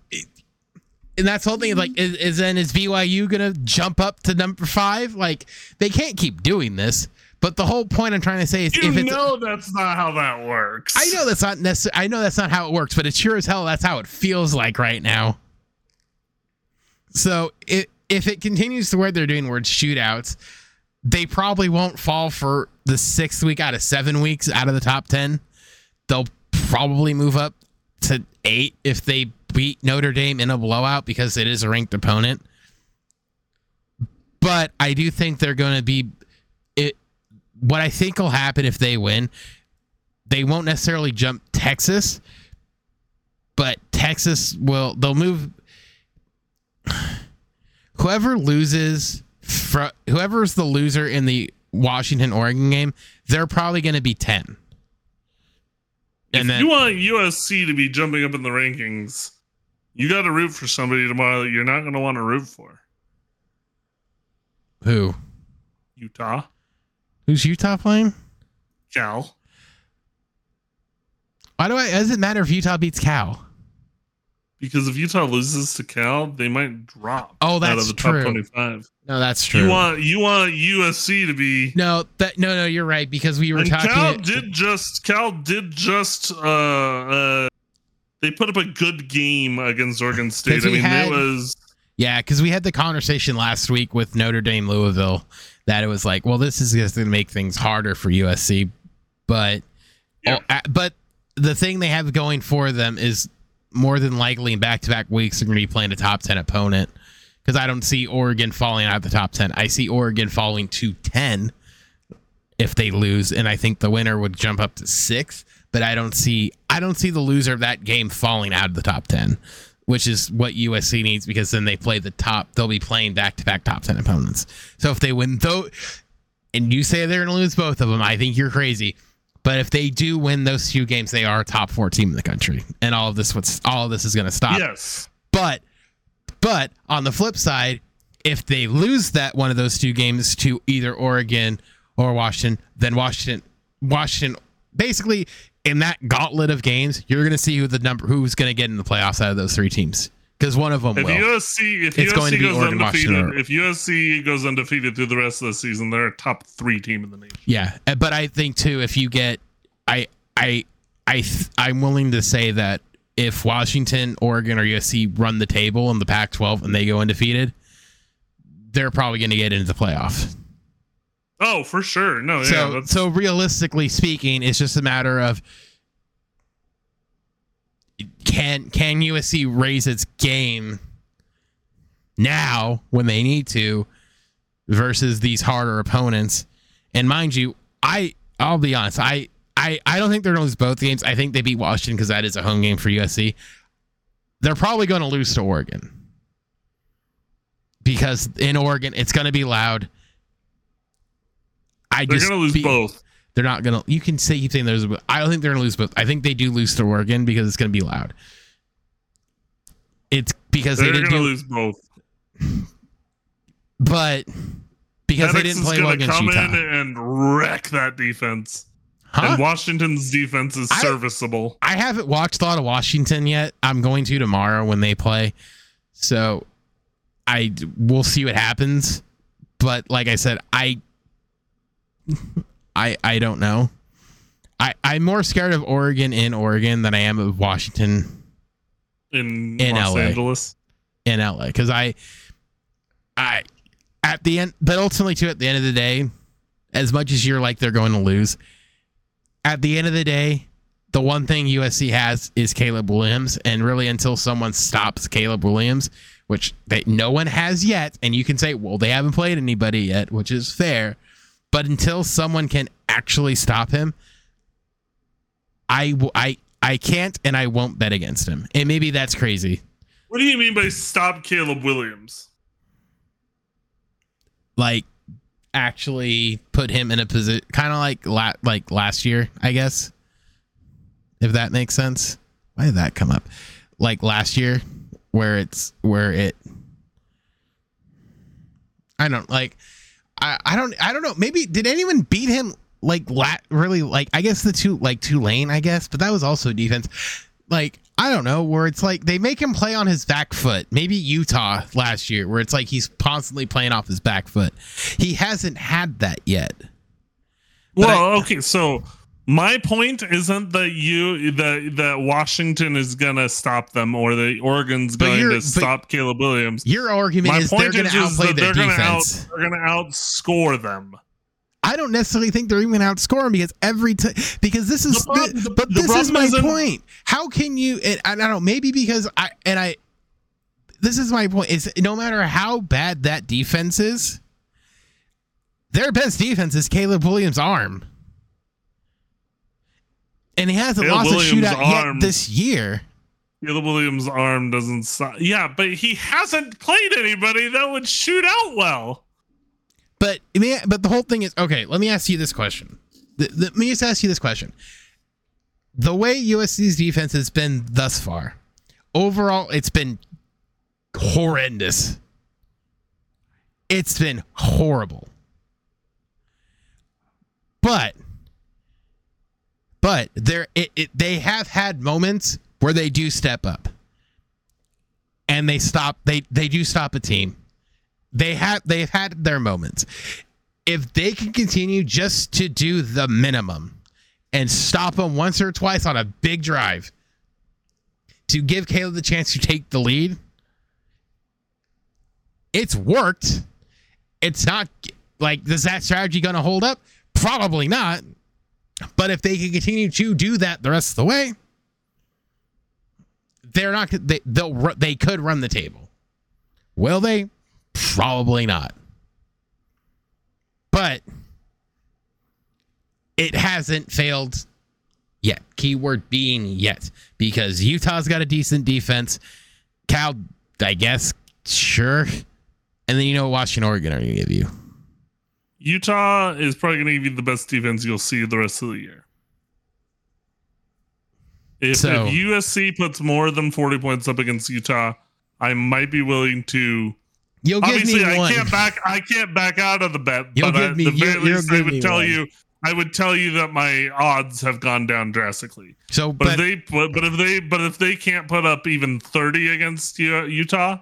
and that's the whole thing. Like, is, is then is BYU gonna jump up to number five? Like, they can't keep doing this. But the whole point I'm trying to say is, You if it's, know that's not how that works. I know that's not necessary. I know that's not how it works, but it's sure as hell that's how it feels like right now. So it, if it continues to where they're doing, where it's shootouts, they probably won't fall for the sixth week out of seven weeks out of the top ten. They'll probably move up to eight if they beat Notre Dame in a blowout because it is a ranked opponent. But I do think they're going to be it. What I think will happen if they win, they won't necessarily jump Texas, but Texas will. They'll move. *sighs* Whoever loses, fr- whoever's the loser in the Washington Oregon game, they're probably going to be ten. If And then you want USC to be jumping up in the rankings, you got to root for somebody tomorrow that you're not going to want to root for. who? Utah, Who's Utah playing? Cal. Why do I? Does it matter if Utah beats Cal? Because if Utah loses to Cal, they might drop. Oh, that's out of the true. top twenty-five. No, that's true. You want you want USC to be. no, that no, no, you're right because we were And talking. Cal did just Cal did just uh uh they put up a good game against Oregon State. I mean, had- it was Yeah, because we had the conversation last week with Notre Dame Louisville that it was like, well, this is just going to make things harder for USC, but Yeah. oh, uh, but the thing they have going for them is more than likely in back-to-back weeks they're going to be playing a top 10 opponent because I don't see Oregon falling out of the top 10. I see Oregon falling to 10 if they lose, and I think the winner would jump up to six. But I don't see I don't see the loser of that game falling out of the top 10, which is what USC needs because then they play the top. They'll be playing back-to-back top 10 opponents. So if they win though, and you say they're going to lose both of them, I think you're crazy. But if they do win those two games, they are a top four team in the country, and all of this what's all of this is going to stop. Yes. But but on the flip side, if they lose that one of those two games to either Oregon or Washington, then Washington Washington basically in that gauntlet of games, you're going to see who the number who's going to get in the playoffs out of those three teams because one of them will. If will. USC if It's USC going to be goes Oregon, undefeated, if USC goes undefeated through the rest of the season, they're a top three team in the nation. Yeah, uh, but I think too if you get I I I th- I'm willing to say that if Washington, Oregon or USC run the table in the Pac-12 and they go undefeated, they're probably going to get into the playoff. Oh, for sure. No, yeah. so That's, so realistically speaking, it's just a matter of can can USC raise its game now when they need to versus these harder opponents. And mind you, I I'll be honest, I I, I don't think they're gonna lose both games. I think they beat Washington because that is a home game for USC. They're probably gonna lose to Oregon. Because in Oregon, it's gonna be loud. I they're just gonna lose be- both. they're not gonna. You can say you think there's. I don't think they're gonna lose, both. I think they do lose to Oregon because it's gonna be loud. It's because They're they didn't do, lose both. but because they didn't play well against come Utah. in and wreck that defense. Huh? And Washington's defense is I- serviceable. I haven't watched a lot of Washington yet. I'm going to tomorrow when they play, so I we'll see what happens. But like I said, I I I don't know. I I'm more scared of Oregon in Oregon than I am of Washington in, In Los LA. Angeles. in LA because I, I, at the end, but ultimately too, at the end of the day, as much as you're like they're going to lose, at the end of the day, the one thing USC has is Caleb Williams, and really until someone stops Caleb Williams, which they no one has yet, and you can say, well, they haven't played anybody yet, which is fair, but until someone can actually stop him, I, I, I can't and I won't bet against him, and maybe that's crazy. What do you mean by stop Caleb Williams? like actually put him in a position kind of like la- like last year i guess if that makes sense why did that come up like last year where it's where it i don't like i i don't i don't know maybe did anyone beat him like la- really like i guess the two like Tulane i guess but that was also defense like I don't know, where it's like they make him play on his back foot. Maybe Utah last year, where it's like he's constantly playing off his back foot. He hasn't had that yet. But Well, I- okay, so my point isn't that you that that Washington is gonna stop them or that Oregon's But going to stop Caleb Williams. Your argument My is they're going is to outplay that their they're gonna out defense. they're gonna outscore them. I don't necessarily think they're even going to outscore because every time because this is The the- the- but the this is my isn't- point. How can you? And I don't know. Maybe because I and I. This is my point. Is no matter how bad that defense is, their best defense is Caleb Williams' arm, and he hasn't Caleb lost Williams' a shootout arm. yet this year. Caleb Williams' arm doesn't. Yeah, but he hasn't played anybody that would shoot out well. But but the whole thing is okay. Let me ask you this question. The- the- Let me just ask you this question. The way USC's defense has been thus far, overall, it's been horrendous. It's been horrible. But, but there, it, it, they have had moments where they do step up, and they stop. They they do stop a team they have they've had their moments. If they can continue just to do the minimum and stop them once or twice on a big drive to give Caleb the chance to take the lead, it's worked. It's not like is that strategy going to hold up? Probably not. But if they can continue to do that the rest of the way, they're not. They they'll they could run the table. Will they? Probably not. But it hasn't failed yet. Keyword being yet, because Utah's got a decent defense. Cal, I guess, sure. And then you know Washington, Oregon are going to give you. Utah is probably going to give you the best defense you'll see the rest of the year. If, So- if USC puts more than 40 points up against Utah, I might be willing to. You'll give Obviously, me I one. can't back. I can't back out of the bet. You'll but at the very least, I would tell one. you. I would tell you that my odds have gone down drastically. so, But, but if they, but, but if they, but if they can't put up even 30 against Utah,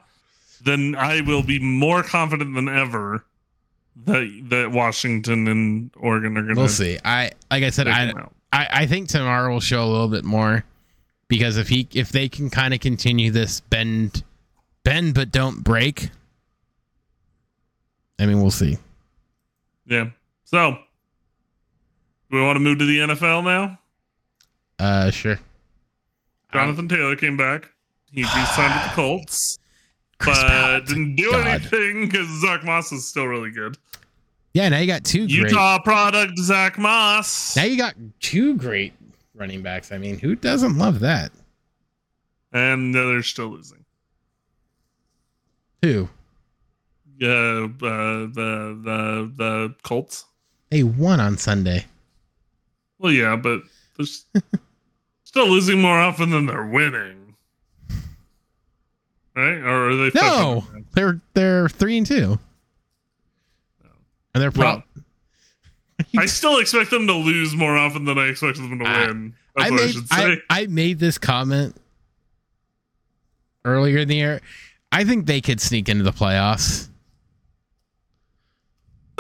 then I will be more confident than ever that that Washington and Oregon are going to. we'll see. I like I said, I. I I think tomorrow will show a little bit more because if he if they can kind of continue this bend bend but don't break. I mean, we'll see. Yeah. So, do we want to move to the NFL now? Uh, sure. Jonathan Taylor came back. He re-signed with the Colts, Chris but didn't do God. anything because Zach Moss is still really good. Yeah, now you got two great. Utah product Zach Moss, Now you got two great running backs. I mean, who doesn't love that? and they're still losing. Who? Uh, uh, the the the Colts. They won on Sunday. Well, yeah, but they're *laughs* still losing more often than they're winning, right? Or are they? No, they're they're three and two, and they're pro- Well, *laughs* I still expect them to lose more often than I expect them to I- win. That's I what I made I. I made this comment earlier in the year. I think they could sneak into the playoffs.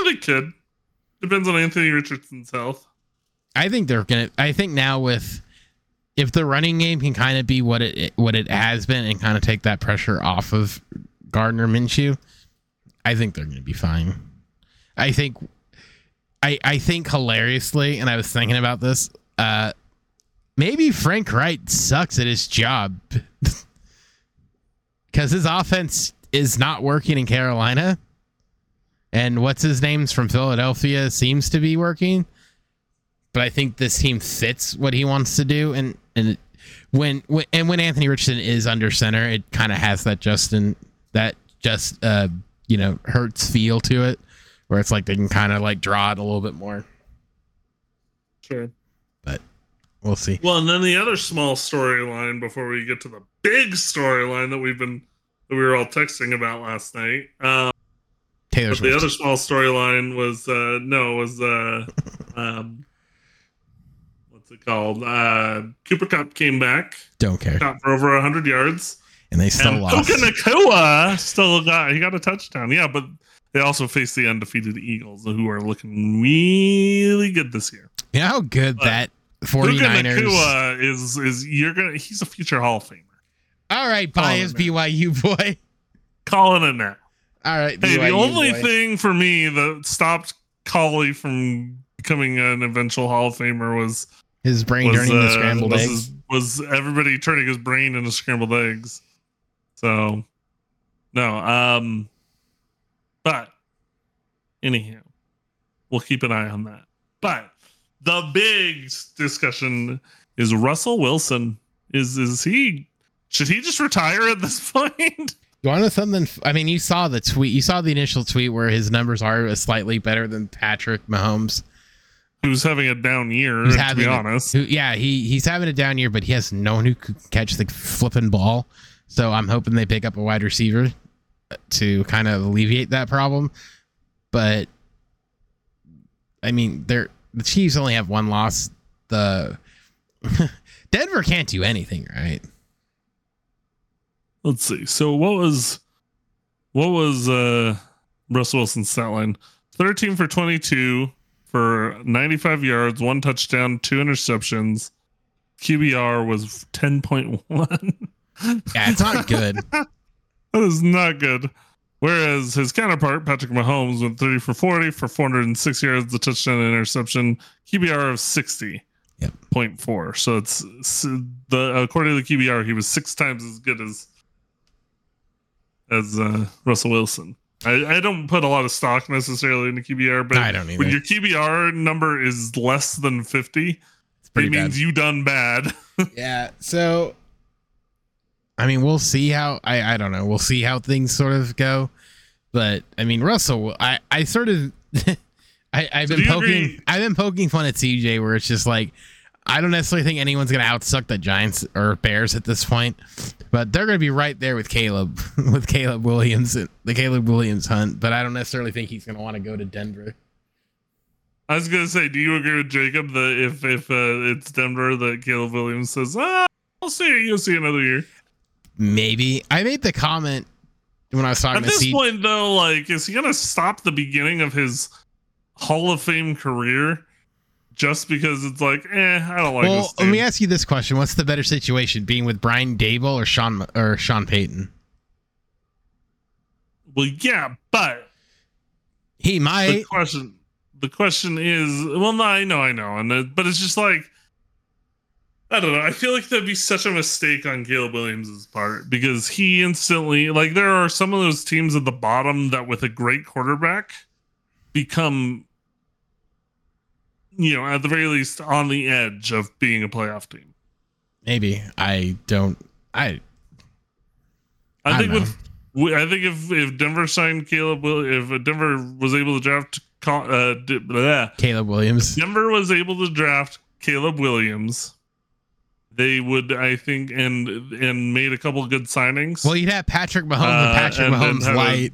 they could. Depends on Anthony Richardson's health. I think they're gonna. I think now with if the running game can kind of be what it what it has been and kind of take that pressure off of Gardner Minshew, I think they're gonna be fine. I think. I I think hilariously, and I was thinking about this. Uh, maybe Frank Reich sucks at his job *laughs* because his offense is not working in Carolina, and what's his name's from Philadelphia seems to be working but I think this team fits what he wants to do, and and when, when and when Anthony Richardson is under center, it kind of has that Justin that just uh you know hurts feel to it, where it's like they can kind of like draw it a little bit more. Sure. But we'll see. Well, and then the other small storyline before we get to the big storyline that we've been that we were all texting about last night. Um, Taylor but the other small storyline was uh no was uh *laughs* um what's it called? Uh Cooper Kupp came back, Don't care, got for over hundred yards. and they still and lost. Nacua still got he got a touchdown. Yeah, but they also faced the undefeated Eagles, who are looking really good this year. You know how good But that Puka 49ers. Nacua is is you're gonna he's a future Hall of Famer. All right, bias. BYU boy. Calling it now. All right, Hey, the only boy. thing for me that stopped Collie from becoming an eventual Hall of Famer was his brain was, turning the uh, scrambled was, eggs. his- was everybody turning his brain into scrambled eggs. So, no. Um, but anyhow, we'll keep an eye on that. But the big discussion is Russell Wilson. Is is he? Should he just retire at this *laughs* point? You want to know something? I mean, you saw the tweet. You saw the initial tweet where his numbers are slightly better than Patrick Mahomes. Who's having a down year? He's to be a- honest, Who, yeah, he he's having a down year, but he has no one who could catch the flipping ball. So I'm hoping they pick up a wide receiver to kind of alleviate that problem. But I mean, they're the Chiefs only have one loss. The *laughs* Denver can't do anything, right? let's see. So what was what was uh Russell Wilson's stat line? 13 for 22 for 95 yards, one touchdown, two interceptions. QBR was 10.1. Yeah, it's not good. *laughs* that is not good. Whereas his counterpart, Patrick Mahomes, went 30 for 40 for 406 yards, the touchdown and interception, QBR of 60. 0.4. So it's the according to the QBR, he was six times as good as as uh, Russell Wilson. I, I don't put a lot of stock necessarily in the QBR, but I don't either. when your QBR number is less than 50, It's it means bad. you done bad. *laughs* Yeah. So, I mean, we'll see how I I don't know. We'll see how things sort of go. But I mean, Russell, I I sort of *laughs* I I've So been poking agree- I've been poking fun at CJ where it's just like I don't necessarily think anyone's gonna outsuck the Giants or Bears at this point, but they're gonna be right there with Caleb *laughs* with Caleb Williams the Caleb Williams hunt. But I don't necessarily think he's gonna want to go to Denver. I was gonna say, do you agree with Jacob that if if uh, it's Denver, that Caleb Williams says, "Ah, I'll see, you'll see another year." Maybe I made the comment when I was talking At to this CJ. point, though, like, is he gonna stop the beginning of his Hall of Fame career just because it's like, eh, I don't like well, this let me ask you this question: What's the better situation, being with Brian Daboll or Sean or Sean Payton? well, yeah, but He might. the question, the question is, well, no, I know, I know, and it, but it's just like. I don't know. I feel like that'd be such a mistake on Caleb Williams's part because he instantly like there are some of those teams at the bottom that with a great quarterback become you know, at the very least on the edge of being a playoff team. Maybe I don't. I I, I think with I think if if Denver signed Caleb if Denver was able to draft uh. Caleb Williams. Denver was able to draft Caleb Williams, they would I think and and made a couple good signings. Well, you'd have Patrick Mahomes Uh, and Patrick and Mahomes have a- light.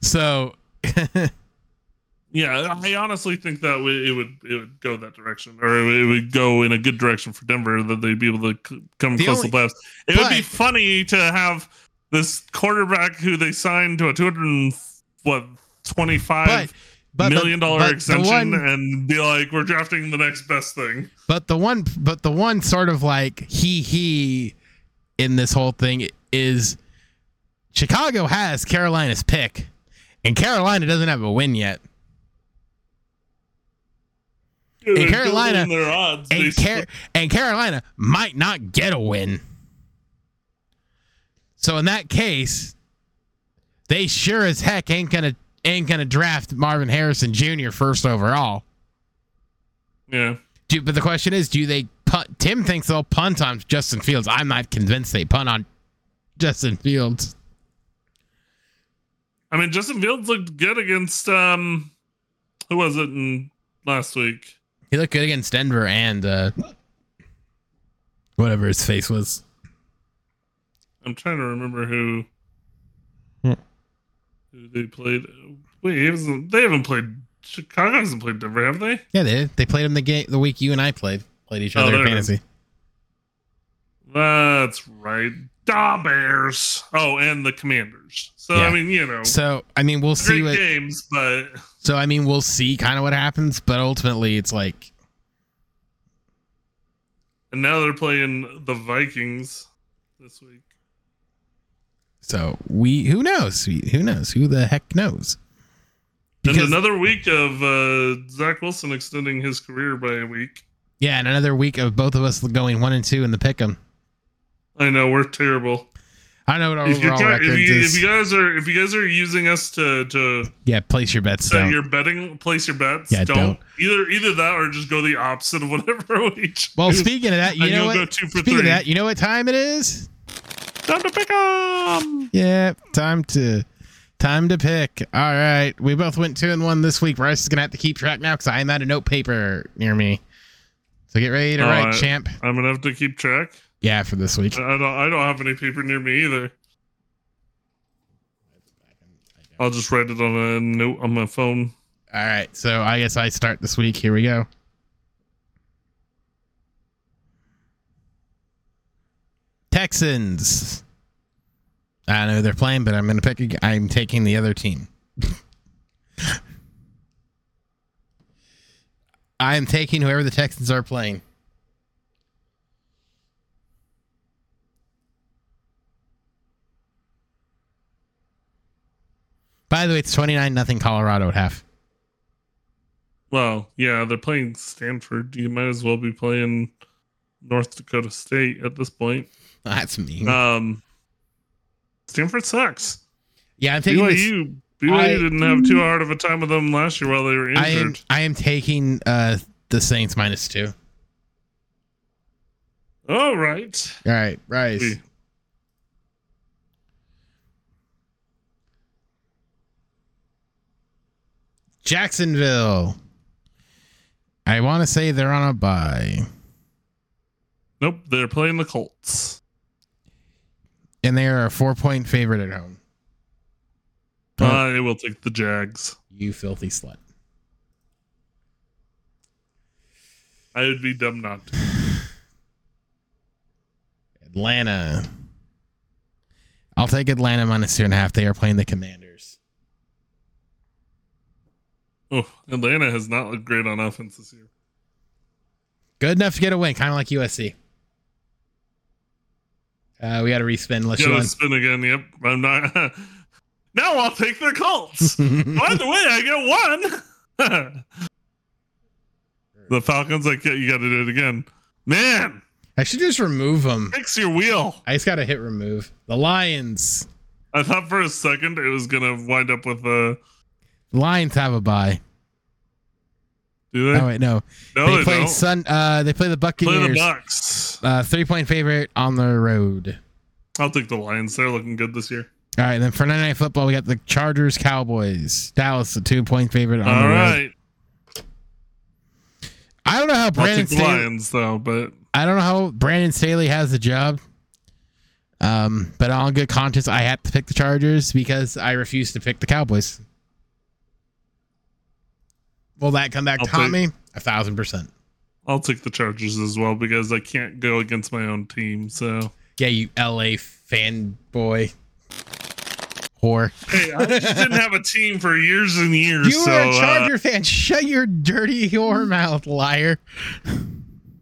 So *laughs* yeah, I honestly think that it would it would go that direction, or it would go in a good direction for Denver that they'd be able to c- come The close only- to playoffs. It would be funny to have this quarterback who they signed to a two hundred and what twenty five million the, dollar but extension, one, and be like, we're drafting the next best thing. but the one but the one sort of like he he in this whole thing is Chicago has Carolina's pick, and Carolina doesn't have a win yet. They're Carolina- their odds. and. Car- and Carolina might not get a win. So in that case, they sure as heck ain't gonna ain't gonna draft Marvin Harrison Jr. first overall. yeah. Do, but the question is, do they punt? Tim thinks they'll punt on Justin Fields. I'm not convinced they punt on Justin Fields. I mean, Justin Fields looked good against um, who was it in last week? He looked good against Denver and uh, whatever his face was. I'm trying to remember who Hmm. who they played. Wait, he hasn't, they haven't played. Chicago hasn't played Denver, have they? Yeah, they did. They played him the game the week you and I played played each Oh, other in there it is. fantasy. That's right. Da Bears. Oh, and the Commanders. So Yeah. I mean, you know, So I mean, we'll see what. games, but So I mean, we'll see kind of what happens, but ultimately, it's like and now they're playing the Vikings this week. so we who knows who knows who the heck knows and another week of uh, Zach Wilson extending his career by a week. yeah, and another week of both of us going one and two in the pick'em. I know we're terrible. I know what our If you, overall guys, records if, you, is. if you guys are if you guys are using us to to yeah, place your bets down. your betting, place your bets. Yeah, don't. don't. either either that or just go the opposite of *laughs* whatever we choose. Well, speaking of that, you and know what? go two for Speaking three. of that, you know what time it is? Time to pick 'em. Yeah, time to time to pick. All right, we both went two and one this week. Bryce is gonna have to keep track now because I am out of note paper near me. So get ready to Oh, write, I- champ. I'm gonna have to keep track. Yeah, for this week. I don't I don't have any paper near me either. I'll just write it on a note on my phone. All right, so I guess I start this week. Here we go. Texans. I know they're playing, but I'm gonna pick. A, I'm taking the other team. *laughs* I am taking whoever the Texans are playing. By the way, it's 29 nothing Colorado at half. Well, yeah, they're playing Stanford. You might as well be playing North Dakota State at this point. That's me. Um, Stanford sucks. yeah, I'm taking this, BYU, BYU I- didn't have too hard of a time with them last year while they were I am injured. I am taking uh the Saints minus two. All right. All right, Bryce. We- Jacksonville. I want to say they're on a bye, Nope, they're playing the Colts. and they are a four point favorite at home. Uh, oh. I will take the Jags. You filthy slut. I would be dumb not to. *sighs* Atlanta. I'll take Atlanta minus two and a half. They are playing the Commanders. Oh, Atlanta has not looked great on offense this year. Good enough to get a win, kind of like USC. Uh, we got to respin. Let's Gotta you spin again. Yep, I'm not. *laughs* now I'll take the Colts. *laughs* the way, I get one. *laughs* the Falcons, like, yeah, you got to do it again. Man, I should just remove them. fix your wheel. I just got to hit remove. The Lions. I thought for a second it was gonna wind up with a. Lions have a bye. Do they? Oh wait, no. no, they they, play don't. Sun. Uh, they play the Buccaneers. Play the Bucks. uh, three point favorite on the road. I'll take the Lions. They're looking good this year. All right, then for Monday Night Football, we got the Chargers Cowboys. Dallas, the two point favorite on All the road. right. I don't know how Brandon Staley. Lions though, but I don't know how Brandon Staley has the job. Um, but on good conscience, I had to pick the Chargers because I refused to pick the Cowboys. Will that come back I'll to haunt me? A thousand percent. I'll take the Chargers as well because I can't go against my own team. So Yeah, you LA fanboy whore. hey, I just *laughs* didn't have a team for years and years. You so, were a uh, Charger fan. Shut your dirty whore mouth, liar.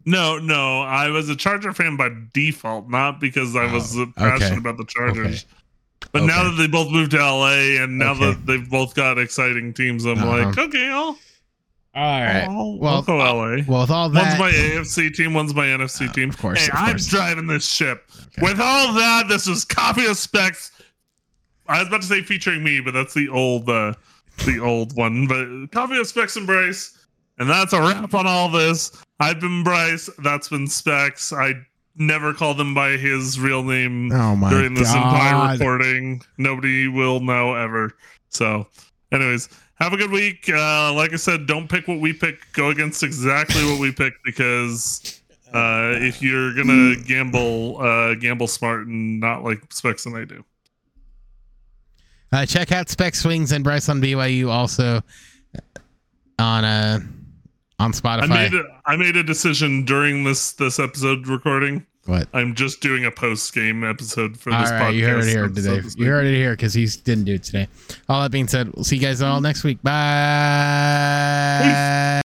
no, no, I was a Charger fan by default, not because I was Oh, uh, passionate okay. about the Chargers. Okay. But now that they both moved to LA and now Okay. that they've both got exciting teams, I'm Uh-huh. like, okay, I'll, All right. I'll, Well, I'll go LA. Well, with all that, One's my AFC team, one's my NFC Oh, team. of course, hey, of I'm course. driving this ship. Okay. With all that, this is copy of specs. I was about to say featuring me, but that's the old, uh, the old one. But copy of specs and Bryce, and that's a wrap on all this. I've been Bryce. That's been Specs. I never called him by his real name oh my during this entire recording. Nobody will know ever. So, anyways, have a good week. Uh, like I said, don't pick what we pick. Go against exactly what we pick because uh, if you're gonna gamble, uh, gamble smart and not like Specs and I do. Uh, check out Spec Swings and Bryce on BYU also on uh on Spotify. I made a, I made a decision during this this episode recording. What? I'm just doing a post game episode for All this right, podcast. you heard it here today. You heard it here because he didn't do it today. All that being said, we'll see you guys all next week. Bye.